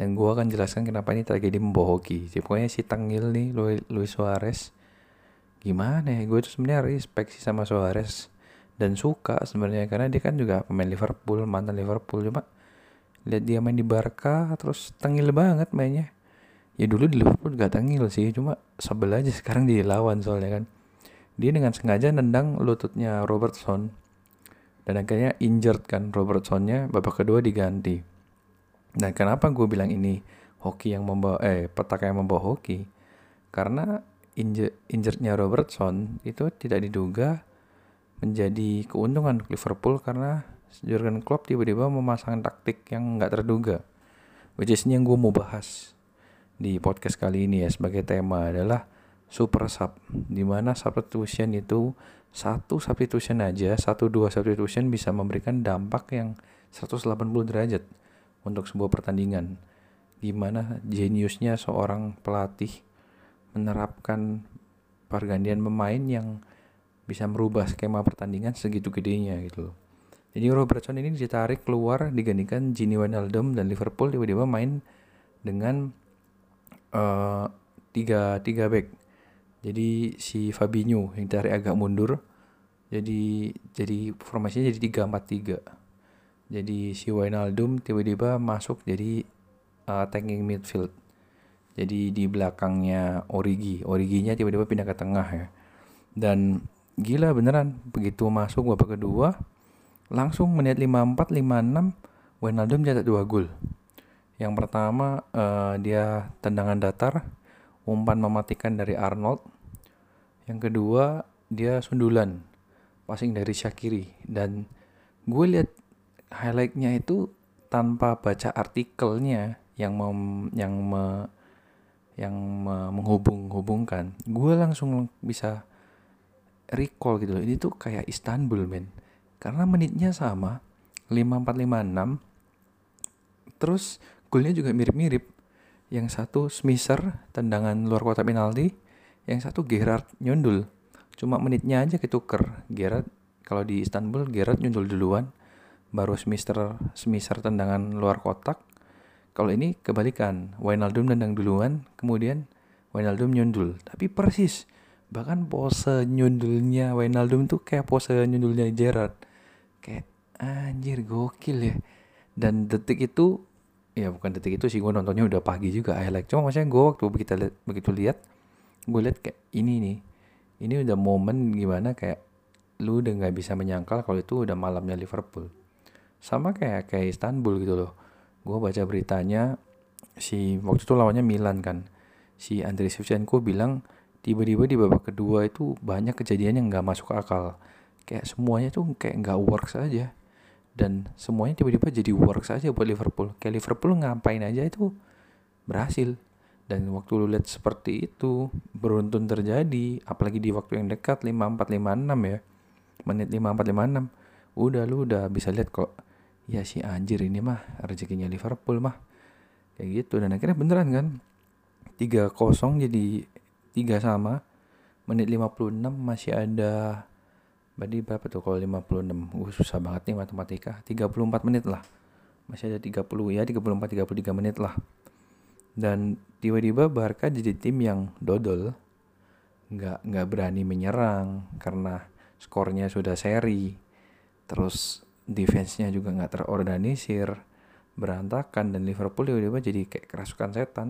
dan gua akan jelaskan kenapa ini tragedi membawa hoki. Jadi pokoknya si Tengil nih Luis Suarez gimana ya? Gue tuh sebenarnya respect sih sama Suarez dan suka sebenarnya. Karena dia kan juga pemain Liverpool mantan Liverpool. Cuma lihat dia main di Barca terus tengil banget mainnya. Ya dulu di Liverpool gak tengil sih cuma sebel aja sekarang dilawan soalnya kan. Dia dengan sengaja nendang lututnya Robertson. Dan akhirnya injured kan Robertsonnya babak kedua diganti. Dan kenapa gue bilang ini hoki yang membawa eh petaka yang membawa hoki? Karena injurednya Robertson itu tidak diduga menjadi keuntungan Liverpool karena Jurgen Klopp tiba-tiba memasang taktik yang nggak terduga. Which is yang gue mau bahas di podcast kali ini ya sebagai tema adalah super sub di mana substitution itu satu substitution aja satu dua substitution bisa memberikan dampak yang 180 derajat untuk sebuah pertandingan gimana jeniusnya seorang pelatih menerapkan pergantian pemain yang bisa merubah skema pertandingan segitu gedenya gitu loh. Jadi Robertson ini ditarik keluar digantikan Gini Wijnaldum dan Liverpool tiba-tiba main dengan uh, tiga tiga back. Jadi si Fabinho yang ditarik agak mundur. Jadi jadi formasinya jadi tiga empat tiga. Jadi si Wijnaldum tiba-tiba masuk jadi uh, attacking midfield. Jadi di belakangnya Origi, Originya tiba-tiba pindah ke tengah ya. Dan gila beneran begitu masuk babak kedua langsung menit 54 56 Wijnaldum cetak dua gol yang pertama uh, dia tendangan datar umpan mematikan dari Arnold yang kedua dia sundulan passing dari Shakiri dan gue lihat highlightnya itu tanpa baca artikelnya yang mem, yang me, yang me, menghubung-hubungkan gue langsung bisa recall gitu loh. Ini tuh kayak Istanbul men. Karena menitnya sama 5456 terus golnya juga mirip-mirip. Yang satu Smisser tendangan luar kotak penalti, yang satu Gerard nyundul. Cuma menitnya aja ketuker. Gerard kalau di Istanbul Gerard nyundul duluan, baru Smisser Smisser tendangan luar kotak. Kalau ini kebalikan, Wijnaldum tendang duluan, kemudian Wijnaldum nyundul. Tapi persis bahkan pose nyundulnya Wijnaldum tuh kayak pose nyundulnya Gerard kayak anjir gokil ya. Dan detik itu ya bukan detik itu sih gue nontonnya udah pagi juga I like. Cuma maksudnya gue waktu begitu lihat begitu lihat gue lihat kayak ini nih ini udah momen gimana kayak lu udah nggak bisa menyangkal kalau itu udah malamnya Liverpool. Sama kayak kayak Istanbul gitu loh. Gue baca beritanya si waktu itu lawannya Milan kan. Si Andriy Shevchenko bilang tiba-tiba di babak kedua itu banyak kejadian yang nggak masuk akal kayak semuanya tuh kayak nggak works aja. Dan semuanya tiba-tiba jadi works aja buat Liverpool. Kayak Liverpool ngapain aja itu berhasil. Dan waktu lu lihat seperti itu beruntun terjadi apalagi di waktu yang dekat 5456 ya. Menit 5456 udah lu udah bisa lihat kok ya si anjir ini mah rezekinya Liverpool mah. Kayak gitu. Dan akhirnya beneran kan 3-0 jadi tiga sama. Menit 56 masih ada berarti berapa tuh kalau 56 uh, susah banget nih matematika. 34 menit lah. Masih ada 30 ya 34 33 menit lah. Dan tiba-tiba Barca jadi tim yang dodol. Nggak nggak berani menyerang karena skornya sudah seri. Terus defense-nya juga nggak terorganisir. Berantakan dan Liverpool tiba-tiba jadi kayak kerasukan setan.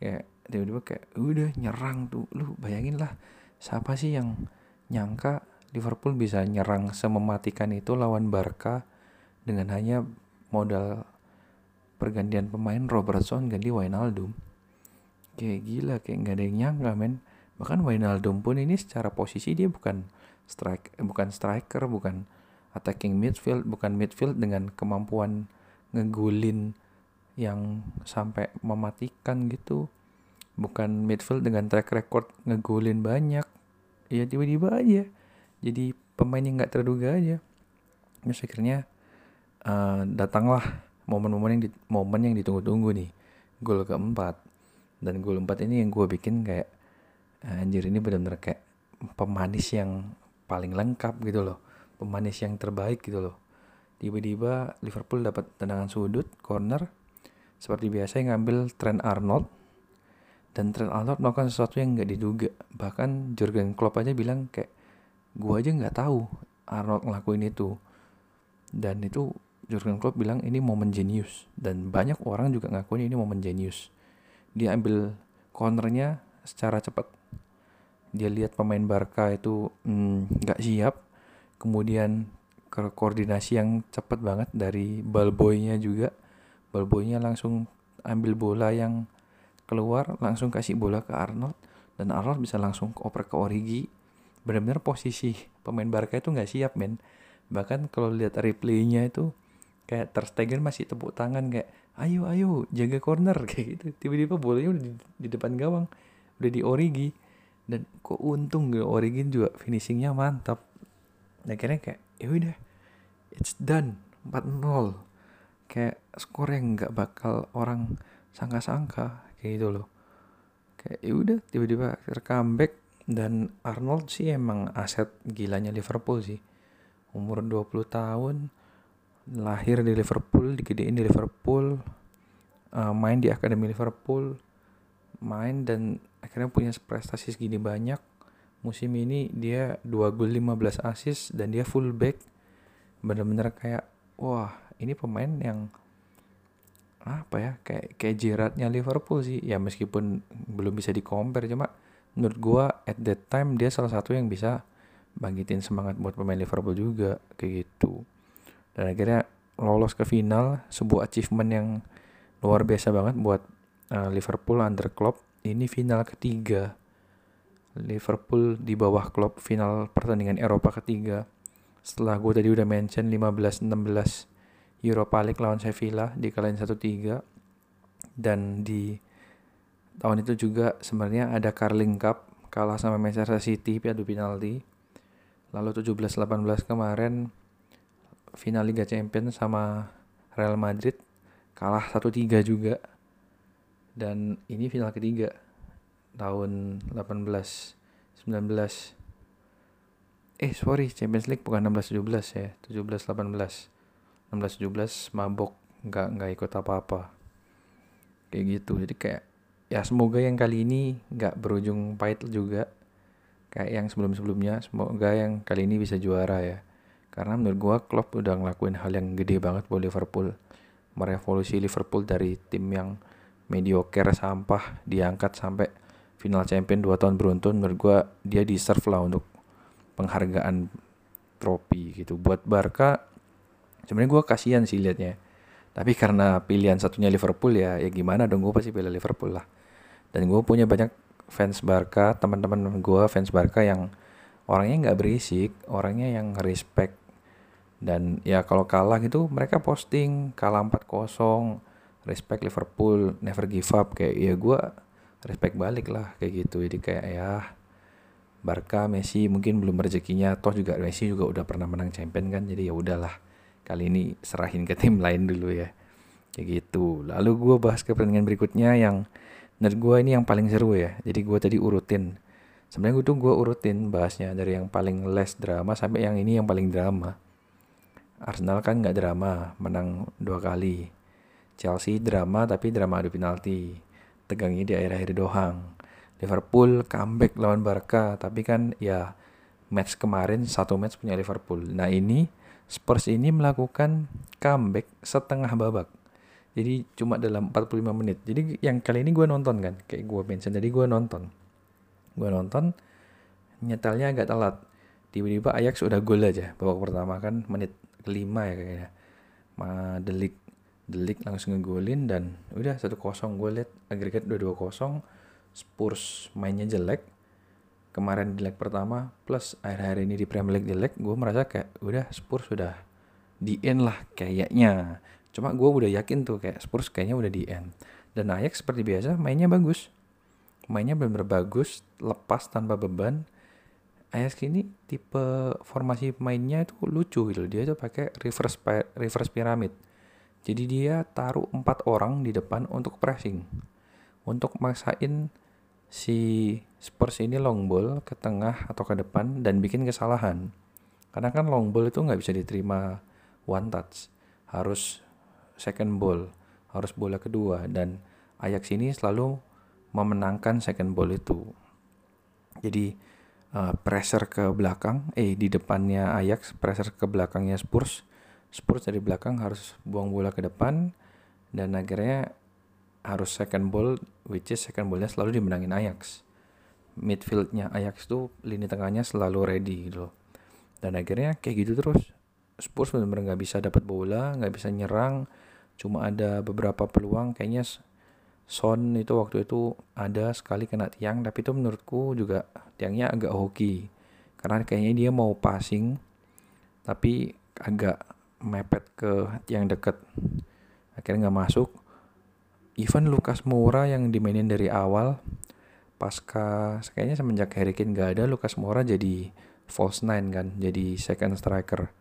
Kayak tiba-tiba kayak udah nyerang tuh. Lu bayangin lah siapa sih yang nyangka Liverpool bisa nyerang semematikan itu lawan Barca dengan hanya modal pergantian pemain Robertson ganti Wijnaldum. Kayak gila kayak nggak ada yang nyangka men. Bahkan Wijnaldum pun ini secara posisi dia bukan strike bukan striker bukan attacking midfield bukan midfield dengan kemampuan ngegulin yang sampai mematikan gitu. Bukan midfield dengan track record ngegulin banyak. Ya tiba-tiba aja jadi pemain yang nggak terduga aja. Terus akhirnya uh, datanglah momen-momen yang di, momen yang ditunggu-tunggu nih. Gol keempat. Dan gol empat ini yang gue bikin kayak anjir ini benar-benar kayak pemanis yang paling lengkap gitu loh. Pemanis yang terbaik gitu loh. Tiba-tiba Liverpool dapat tendangan sudut corner. Seperti biasa yang ngambil Trent Arnold. Dan Trent Arnold melakukan sesuatu yang nggak diduga. Bahkan Jurgen Klopp aja bilang kayak gua aja nggak tahu Arnold ngelakuin itu. Dan itu Jurgen Klopp bilang ini momen jenius. Dan banyak orang juga ngakuin ini momen jenius. Dia ambil cornernya secara cepat. Dia lihat pemain Barca itu hmm, nggak hmm, siap. Kemudian ke koordinasi yang cepat banget dari balboynya juga. Balboynya langsung ambil bola yang keluar langsung kasih bola ke Arnold. Dan Arnold bisa langsung oper ke Origi benar-benar posisi pemain Barca itu nggak siap men. Bahkan kalau lihat replaynya itu kayak Ter Stegen masih tepuk tangan kayak ayo ayo jaga corner kayak gitu. Tiba-tiba bolanya udah di, di depan gawang udah di Origi. Dan kok untung gak Origi juga finishingnya mantap. Akhirnya kayak ya udah it's done 4-0 kayak skor yang nggak bakal orang sangka-sangka kayak gitu loh. Kayak ya udah tiba-tiba comeback dan Arnold sih emang aset gilanya Liverpool sih. Umur 20 tahun lahir di Liverpool digedein di Liverpool uh, main di akademi Liverpool main dan akhirnya punya prestasi segini banyak. Musim ini dia 2 gol 15 assist dan dia full back. Bener-bener kayak wah ini pemain yang apa ya kayak kayak Gerardnya Liverpool sih. Ya meskipun belum bisa di compare cuma menurut gua at that time dia salah satu yang bisa bangkitin semangat buat pemain Liverpool juga kayak gitu. Dan akhirnya lolos ke final sebuah achievement yang luar biasa banget buat uh, Liverpool under Klopp. Ini final ketiga. Liverpool di bawah Klopp final pertandingan Eropa ketiga. Setelah gue tadi udah mention 15-16 Europa League lawan Sevilla di kalian 1-3 dan di tahun itu juga sebenarnya ada Carling Cup kalah sama Manchester City adu penalti. Lalu 17-18 kemarin final Liga Champions sama Real Madrid kalah 1-3 juga. Dan ini final ketiga tahun 18 19 eh sorry Champions League bukan 16-17 ya 17-18 16-17 mabok nggak nggak ikut apa-apa. Kayak gitu jadi kayak ya semoga yang kali ini nggak berujung pahit juga kayak yang sebelum-sebelumnya. Semoga yang kali ini bisa juara ya. Karena menurut gua Klopp udah ngelakuin hal yang gede banget buat Liverpool. Merevolusi Liverpool dari tim yang mediocre sampah diangkat sampai final champion 2 tahun beruntun menurut gua dia deserve lah untuk penghargaan trofi gitu. Buat Barca sebenarnya gue kasihan sih liatnya. Tapi karena pilihan satunya Liverpool ya ya gimana dong gue pasti pilih Liverpool lah dan gue punya banyak fans Barca teman-teman gue fans Barca yang orangnya nggak berisik orangnya yang respect. Dan ya kalau kalah gitu mereka posting kalah 4-0 respect Liverpool never give up kayak ya gue respect balik lah kayak gitu. Jadi kayak ya Barca Messi mungkin belum rezekinya toh juga Messi juga udah pernah menang champion kan jadi ya udahlah kali ini serahin ke tim lain dulu ya kayak gitu. Lalu gue bahas ke pertandingan berikutnya yang menurut gue ini yang paling seru ya. Jadi gue tadi urutin. Sebenarnya gue tuh gue urutin bahasnya dari yang paling less drama sampai yang ini yang paling drama. Arsenal kan nggak drama menang dua kali. Chelsea drama tapi drama adu penalti. Tegangnya di akhir-akhir doang. Liverpool comeback lawan Barca tapi kan ya match kemarin satu match punya Liverpool. Nah ini Spurs ini melakukan comeback setengah babak. Jadi cuma dalam 45 menit. Jadi yang kali ini gue nonton kan, kayak gue mention tadi gue nonton. Gue nonton, nyetelnya agak telat. Tiba-tiba Ajax udah gol aja babak pertama kan menit kelima ya kayaknya. Ma Delik Delik langsung ngegolin dan udah 1-0 gue liat agregat udah 2-0 Spurs mainnya jelek kemarin di leg pertama plus akhir-akhir ini di Premier League leg gue merasa kayak udah Spurs sudah di end lah kayaknya cuma gue udah yakin tuh kayak Spurs kayaknya udah di end. Dan Ajax seperti biasa mainnya bagus. Mainnya benar-benar bagus lepas tanpa beban. Ajax ini tipe formasi pemainnya itu lucu gitu. Dia tuh pakai reverse reverse pyramid. Jadi dia taruh empat orang di depan untuk pressing. Untuk maksain si Spurs ini long ball ke tengah atau ke depan dan bikin kesalahan. Karena kan long ball itu nggak bisa diterima one touch, harus second ball, harus bola kedua. Dan Ajax ini selalu memenangkan second ball itu. Jadi uh, pressure ke belakang, eh di depannya Ajax, pressure ke belakangnya Spurs. Spurs dari belakang harus buang bola ke depan. Dan akhirnya harus second ball which is second ballnya selalu dimenangin Ajax. Midfieldnya Ajax tuh lini tengahnya selalu ready gitu loh. Dan akhirnya kayak gitu terus. Spurs benar-benar nggak bisa dapat bola nggak bisa nyerang cuma ada beberapa peluang kayaknya Son itu waktu itu ada sekali kena tiang tapi itu menurutku juga tiangnya agak hoki. Karena kayaknya dia mau passing tapi agak mepet ke tiang deket. Akhirnya nggak masuk. Even Lukas Moura yang dimainin dari awal pasca kayaknya semenjak Harry Kane gak ada Lukas Moura jadi false nine kan jadi second striker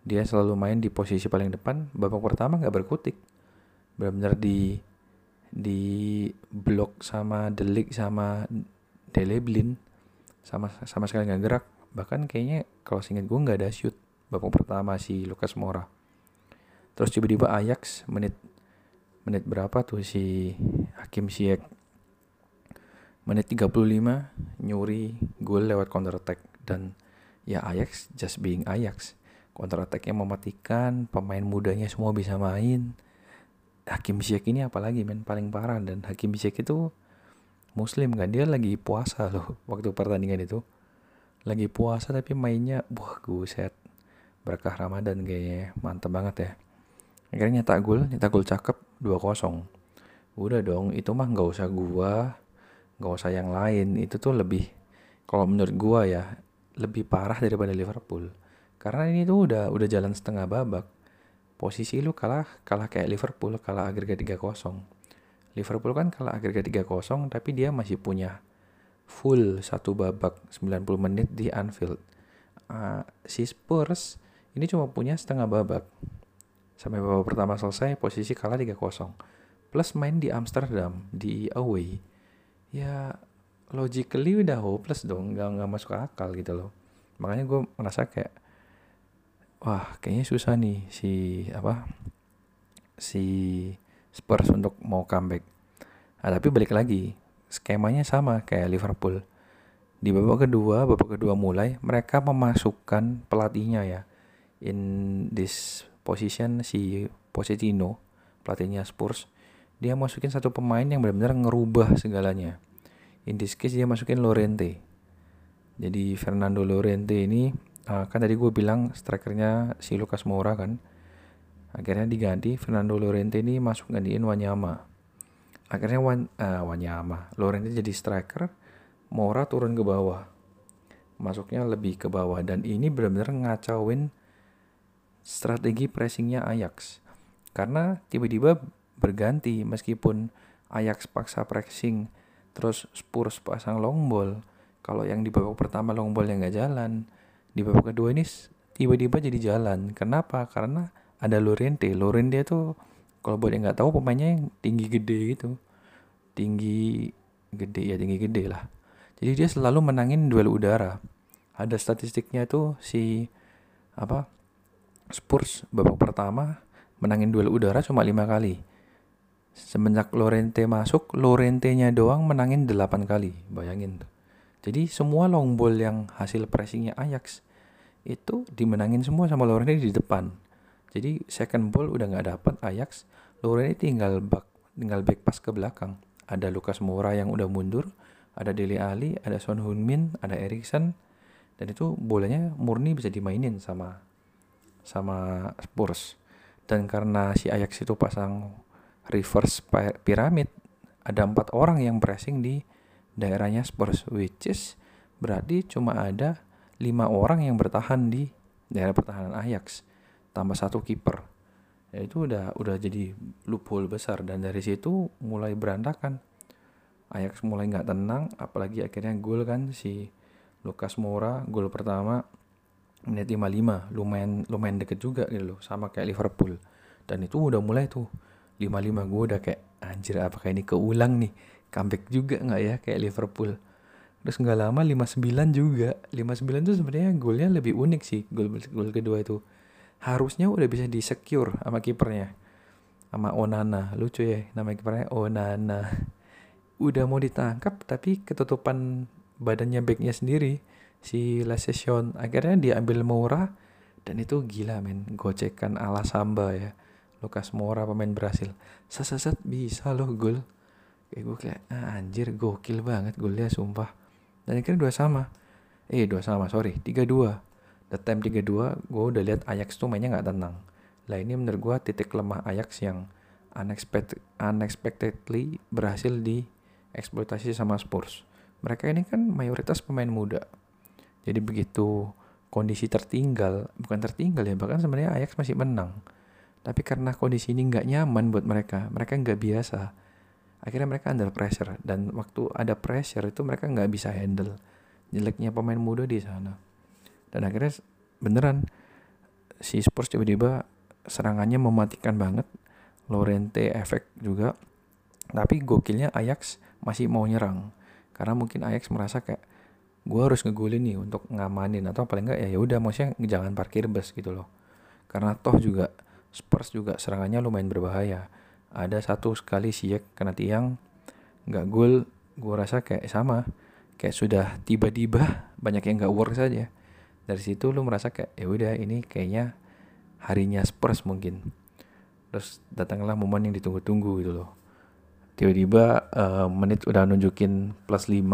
dia selalu main di posisi paling depan babak pertama nggak berkutik. Benar-benar di di blok sama Delik sama Deleblin sama sama sekali nggak gerak. Bahkan kayaknya kalau singkat gue nggak ada shoot babak pertama si Lukas Moura terus tiba-tiba Ajax menit menit berapa tuh si Hakim Ziyech? Menit 35 nyuri gol lewat counter attack. Dan ya Ajax just being Ajax counter attacknya mematikan pemain mudanya semua bisa main. Hakim Ziyech ini apalagi men paling parah. Dan Hakim Ziyech itu muslim kan? Dia lagi puasa loh waktu pertandingan itu. Lagi puasa tapi mainnya wah set berkah Ramadan kayaknya mantep banget ya. Akhirnya nyetak gol nyetak gol cakep 2-0 udah dong itu mah nggak usah gua nggak usah yang lain. Itu tuh lebih kalau menurut gua ya lebih parah daripada Liverpool karena ini tuh udah udah jalan setengah babak posisi lu kalah kalah kayak Liverpool kalah agregat 3-0 Liverpool kan kalah agregat 3-0 tapi dia masih punya full satu babak 90 menit di Anfield uh, si Spurs ini cuma punya setengah babak Sampai babak pertama selesai, posisi kalah 3-0. Plus main di Amsterdam, di away. Ya, logically udah hopeless dong, nggak, nggak masuk akal gitu loh. Makanya gue merasa kayak, wah kayaknya susah nih si apa si Spurs untuk mau comeback. Nah, tapi balik lagi, skemanya sama kayak Liverpool. Di babak kedua, babak kedua mulai, mereka memasukkan pelatihnya ya. In this position si Pochettino pelatihnya Spurs dia masukin satu pemain yang benar-benar ngerubah segalanya in this case dia masukin Lorente jadi Fernando Lorente ini uh, kan tadi gue bilang strikernya si Lucas Moura kan. Akhirnya diganti Fernando Lorente ini masuk gantiin Wanyama. Akhirnya Wan, uh, Wanyama. Lorente jadi striker Moura turun ke bawah. Masuknya lebih ke bawah. Dan ini benar-benar ngacauin strategi pressingnya Ajax. Karena tiba-tiba berganti meskipun Ajax paksa pressing terus Spurs pasang long ball. Kalau yang di babak pertama long ball yang nggak jalan, di babak kedua ini tiba-tiba jadi jalan. Kenapa? Karena ada Lorente. Lorente itu kalau buat yang nggak tahu pemainnya yang tinggi gede gitu. Tinggi gede ya tinggi gede lah. Jadi dia selalu menangin duel udara. Ada statistiknya tuh si apa Spurs babak pertama menangin duel udara cuma lima kali. Semenjak Lorente masuk, Lorente-nya doang menangin delapan kali. Bayangin tuh. Jadi semua long ball yang hasil pressingnya Ajax itu dimenangin semua sama Lorente di depan. Jadi second ball udah nggak dapat Ajax, Lorente tinggal back tinggal back pass ke belakang. Ada Lucas Moura yang udah mundur, ada Dele Ali, ada Son Heung-min, ada Erikson, dan itu bolanya murni bisa dimainin sama sama Spurs dan karena si Ajax itu pasang reverse pyramid ada empat orang yang pressing di daerahnya Spurs which is berarti cuma ada lima orang yang bertahan di daerah pertahanan Ajax tambah satu kiper. Ya itu udah udah jadi loophole besar dan dari situ mulai berantakan. Ajax mulai nggak tenang apalagi akhirnya gol kan si Lucas Moura gol pertama menit 55 lumayan lumayan deket juga gitu loh sama kayak Liverpool. Dan itu udah mulai tuh 55 gue udah kayak anjir apakah ini keulang nih comeback juga nggak ya kayak Liverpool. Terus nggak lama 59 juga. 59 tuh sebenarnya golnya lebih unik sih gol gol kedua itu. Harusnya udah bisa di secure sama kipernya sama Onana. Lucu ya nama kipernya Onana. Udah mau ditangkap tapi ketutupan badannya backnya sendiri si Lesesion akhirnya diambil Moura. Dan itu gila men. Gocekan ala Samba ya. Lukas Moura pemain Brasil. Seset bisa loh gol kayak gue kayak ah, anjir gokil banget golnya sumpah. Dan akhirnya dua sama. Eh dua sama sorry tiga dua. The time tiga dua gue udah lihat Ajax tuh mainnya nggak tenang. Lah ini menurut gue titik lemah Ajax yang unexpected unexpectedly berhasil dieksploitasi sama Spurs. Mereka ini kan mayoritas pemain muda. Jadi begitu kondisi tertinggal bukan tertinggal ya bahkan sebenarnya Ajax masih menang. Tapi karena kondisi ini nggak nyaman buat mereka mereka nggak biasa akhirnya mereka under pressure. Dan waktu ada pressure itu mereka nggak bisa handle jeleknya pemain muda di sana. Dan akhirnya beneran si Spurs tiba-tiba serangannya mematikan banget. Lorente efek juga. Tapi gokilnya Ajax masih mau nyerang. Karena mungkin Ajax merasa kayak gue harus ngegulin nih untuk ngamanin. Atau paling enggak ya ya udah maksudnya jangan parkir bus gitu loh. Karena toh juga Spurs juga serangannya lumayan berbahaya ada satu sekali Ziyech kena tiang nggak gol gue rasa kayak sama. Kayak sudah tiba-tiba banyak yang nggak work saja dari situ lu merasa kayak ya udah ini kayaknya harinya Spurs mungkin. Terus datanglah momen yang ditunggu-tunggu gitu loh. Tiba-tiba uh, menit udah nunjukin plus 5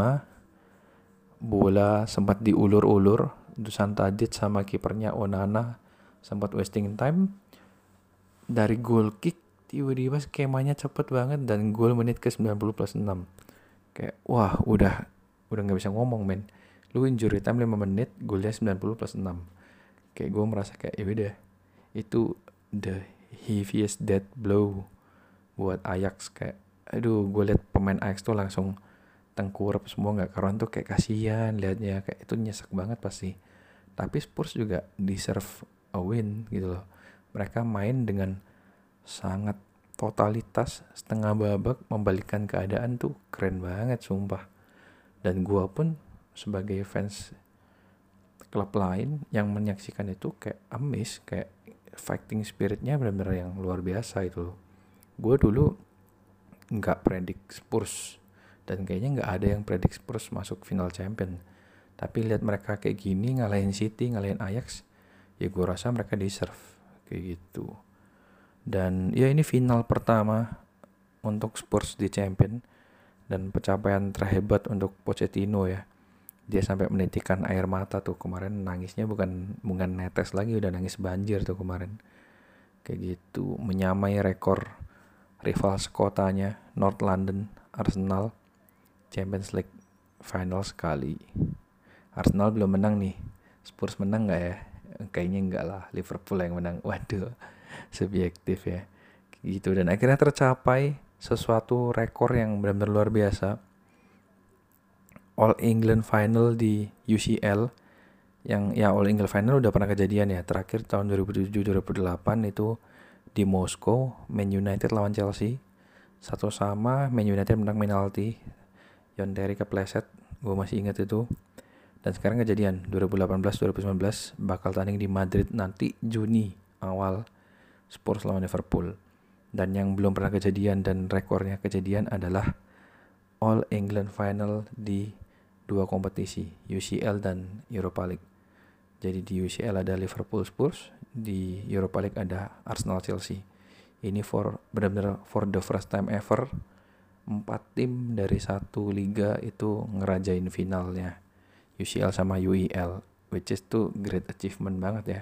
bola sempat diulur-ulur Dusan Tadic sama kipernya Onana sempat wasting time. Dari goal kick tiba-tiba skemanya cepet banget dan gol menit ke 90 plus 6 kayak wah udah udah nggak bisa ngomong men. Lu injury time 5 menit golnya 90 plus 6 kayak gue merasa kayak ya udah itu the heaviest dead blow buat Ajax. Kayak aduh gue liat pemain Ajax tuh langsung tengkurap semua nggak karuan tuh kayak kasihan liatnya. Kayak itu nyesek banget pasti. Tapi Spurs juga deserve a win gitu loh. Mereka main dengan sangat totalitas setengah babak membalikkan keadaan tuh keren banget sumpah. Dan gua pun sebagai fans klub lain yang menyaksikan itu kayak amis kayak fighting spiritnya benar-benar yang luar biasa itu gue dulu nggak predik Spurs dan kayaknya nggak ada yang predik Spurs masuk final champion. Tapi lihat mereka kayak gini ngalahin City ngalahin Ajax ya gue rasa mereka deserve kayak gitu dan ya ini final pertama untuk Spurs di Champion dan pencapaian terhebat untuk Pochettino ya. Dia sampai menitikan air mata tuh kemarin nangisnya bukan bukan netes lagi udah nangis banjir tuh kemarin. Kayak gitu menyamai rekor rival sekotanya North London Arsenal Champions League final sekali. Arsenal belum menang nih. Spurs menang nggak ya? Kayaknya enggak lah. Liverpool yang menang. Waduh subjektif ya. Gitu. Dan akhirnya tercapai sesuatu rekor yang benar-benar luar biasa. All England Final di UCL yang ya All England Final udah pernah kejadian ya. Terakhir tahun 2007-2008 itu di Moskow Man United lawan Chelsea. Satu sama Man United menang penalti. Yon Terry kepleset gue masih ingat itu. Dan sekarang kejadian 2018-2019 bakal tanding di Madrid nanti Juni awal Spurs lawan Liverpool. Dan yang belum pernah kejadian dan rekornya kejadian adalah All England Final di dua kompetisi, UCL dan Europa League. Jadi di UCL ada Liverpool Spurs, di Europa League ada Arsenal Chelsea. Ini for benar-benar for the first time ever empat tim dari satu liga itu ngerajain finalnya UCL sama UEL which is tuh great achievement banget ya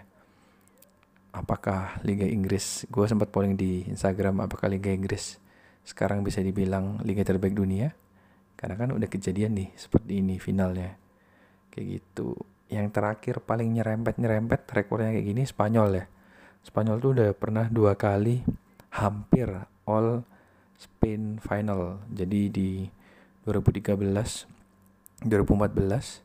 apakah Liga Inggris gue sempat polling di Instagram apakah Liga Inggris sekarang bisa dibilang liga terbaik dunia? Karena kan udah kejadian nih seperti ini finalnya. Kayak gitu. Yang terakhir paling nyerempet nyerempet rekornya kayak gini Spanyol ya. Spanyol tuh udah pernah dua kali hampir all Spain final. Jadi di 2013 2014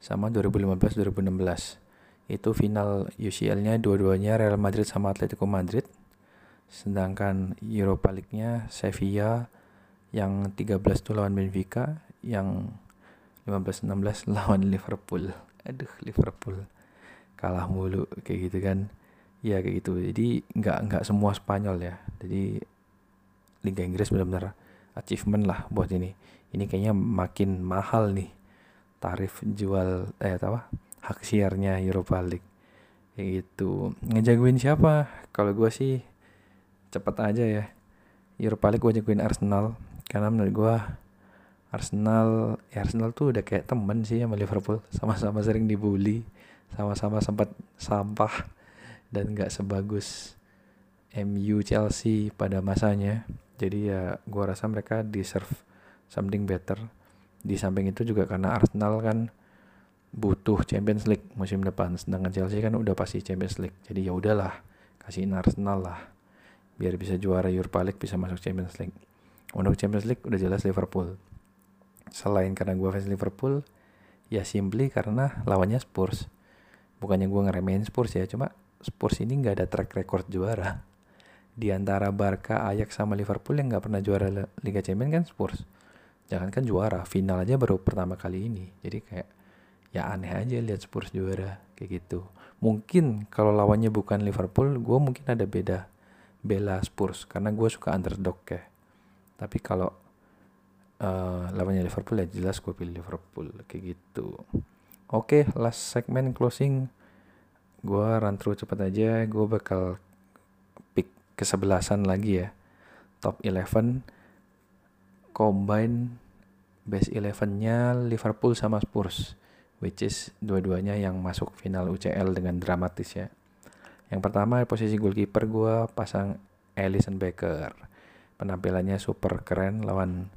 sama 2015 2016 itu final UCL-nya dua-duanya Real Madrid sama Atletico Madrid. Sedangkan Europa League-nya Sevilla yang 13 tuh lawan Benfica yang 15-16 lawan Liverpool. Aduh Liverpool. Kalah mulu kayak gitu kan. Ya kayak gitu. Jadi nggak nggak semua Spanyol ya. Jadi Liga Inggris benar-benar achievement lah buat ini. Ini kayaknya makin mahal nih tarif jual eh apa hak siarnya Europa League. Kayak gitu. Ngejagoin siapa? Kalau gue sih cepet aja ya. Europa League gue jagoin Arsenal. Karena menurut gue Arsenal ya Arsenal tuh udah kayak temen sih sama Liverpool. Sama-sama sering dibully. Sama-sama sempat sampah. Dan nggak sebagus MU Chelsea pada masanya. Jadi ya gue rasa mereka deserve something better. Di samping itu juga karena Arsenal kan butuh Champions League musim depan. Sedangkan Chelsea kan udah pasti Champions League. Jadi ya udahlah kasihin Arsenal lah. Biar bisa juara Europa League bisa masuk Champions League. Untuk Champions League udah jelas Liverpool. Selain karena gue fans Liverpool ya simply karena lawannya Spurs. Bukannya gue ngeremehin Spurs ya cuma Spurs ini nggak ada track record juara. Di antara Barca, Ajax sama Liverpool yang nggak pernah juara Liga Champions kan Spurs. Jangan kan juara final aja baru pertama kali ini. Jadi kayak ya aneh aja lihat Spurs juara kayak gitu. Mungkin kalau lawannya bukan Liverpool gue mungkin ada beda bela Spurs karena gue suka underdog ya. Tapi kalau uh, lawannya Liverpool ya jelas gue pilih Liverpool kayak gitu. Oke okay, last segment closing. Gue run through cepet aja gue bakal pick kesebelasan lagi ya. Top 11 combine base 11-nya Liverpool sama Spurs which is dua-duanya yang masuk final UCL dengan dramatis ya yang pertama posisi goalkeeper gue pasang Alisson Becker. Penampilannya super keren lawan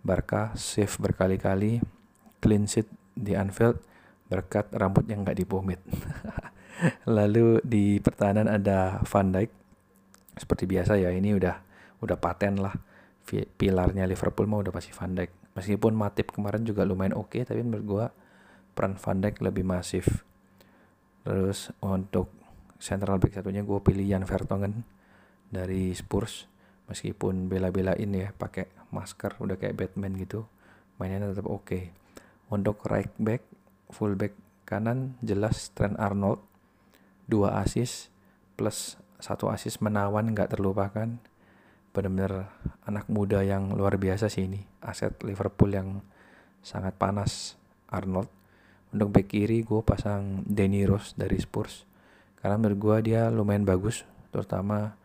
Barca, save berkali-kali, clean sheet di Anfield berkat rambut yang nggak dipomit. Lalu di pertahanan ada Van Dijk. Seperti biasa ya, ini udah udah paten lah. Pilarnya Liverpool mau udah pasti Van Dijk. Meskipun Matip kemarin juga lumayan oke, okay, tapi menurut gua peran Van Dijk lebih masif. Terus untuk central back satunya gue pilih Jan Vertonghen dari Spurs. Meskipun bela-belain ya pakai masker udah kayak Batman gitu mainnya tetap oke. Okay. untuk right back full back kanan jelas Trent Arnold. Dua assist plus satu assist menawan nggak terlupakan. Benar-benar anak muda yang luar biasa sih ini. Aset Liverpool yang sangat panas Arnold untuk back kiri gue pasang Danny Rose dari Spurs. Karena menurut gue dia lumayan bagus terutama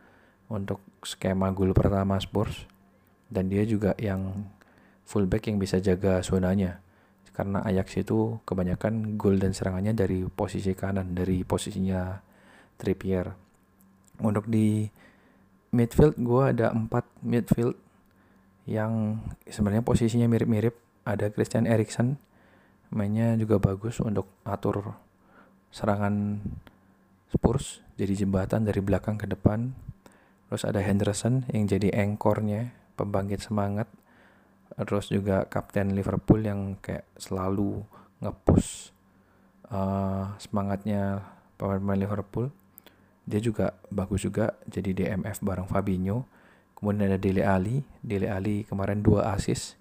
untuk skema gol pertama Spurs. Dan dia juga yang fullback yang bisa jaga zonanya. Karena Ajax itu kebanyakan gol dan serangannya dari posisi kanan dari posisinya Trippier. Untuk di midfield gue ada empat midfield yang sebenarnya posisinya mirip-mirip. Ada Christian Eriksen mainnya juga bagus untuk atur serangan Spurs jadi jembatan dari belakang ke depan. Terus ada Henderson yang jadi engkornya, pembangkit semangat. Terus juga kapten Liverpool yang kayak selalu ngepush uh, semangatnya pemain-pemain Liverpool. Dia juga bagus juga jadi DMF bareng Fabinho. Kemudian ada Dele Ali. Dele Ali kemarin dua assist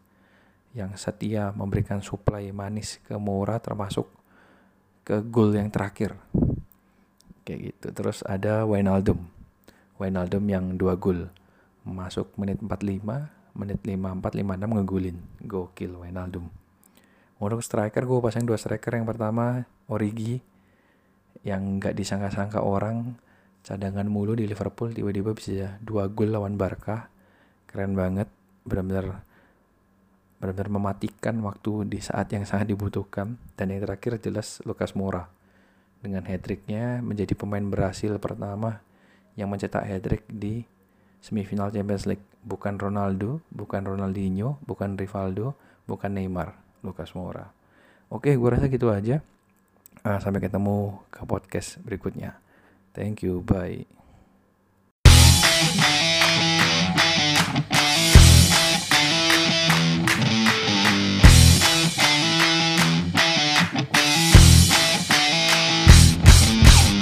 yang setia memberikan supply manis ke Moura termasuk ke gol yang terakhir. Kayak gitu. Terus ada Wijnaldum. Wijnaldum yang dua gol. Masuk menit 45 menit 54 56 ngegulin gokil Wijnaldum. Untuk striker gue pasang dua striker. Yang pertama Origi yang nggak disangka-sangka orang. Cadangan mulu di Liverpool tiba-tiba bisa dua gol lawan Barca. Keren banget. Benar-benar benar-benar mematikan waktu di saat yang sangat dibutuhkan dan yang terakhir jelas Lucas Moura dengan hat-tricknya menjadi pemain Brasil pertama yang mencetak hat-trick di semifinal Champions League. Bukan Ronaldo, bukan Ronaldinho, bukan Rivaldo, bukan Neymar, Lucas Moura. Oke, gue rasa gitu aja. Uh, sampai ketemu ke podcast berikutnya. Thank you, bye.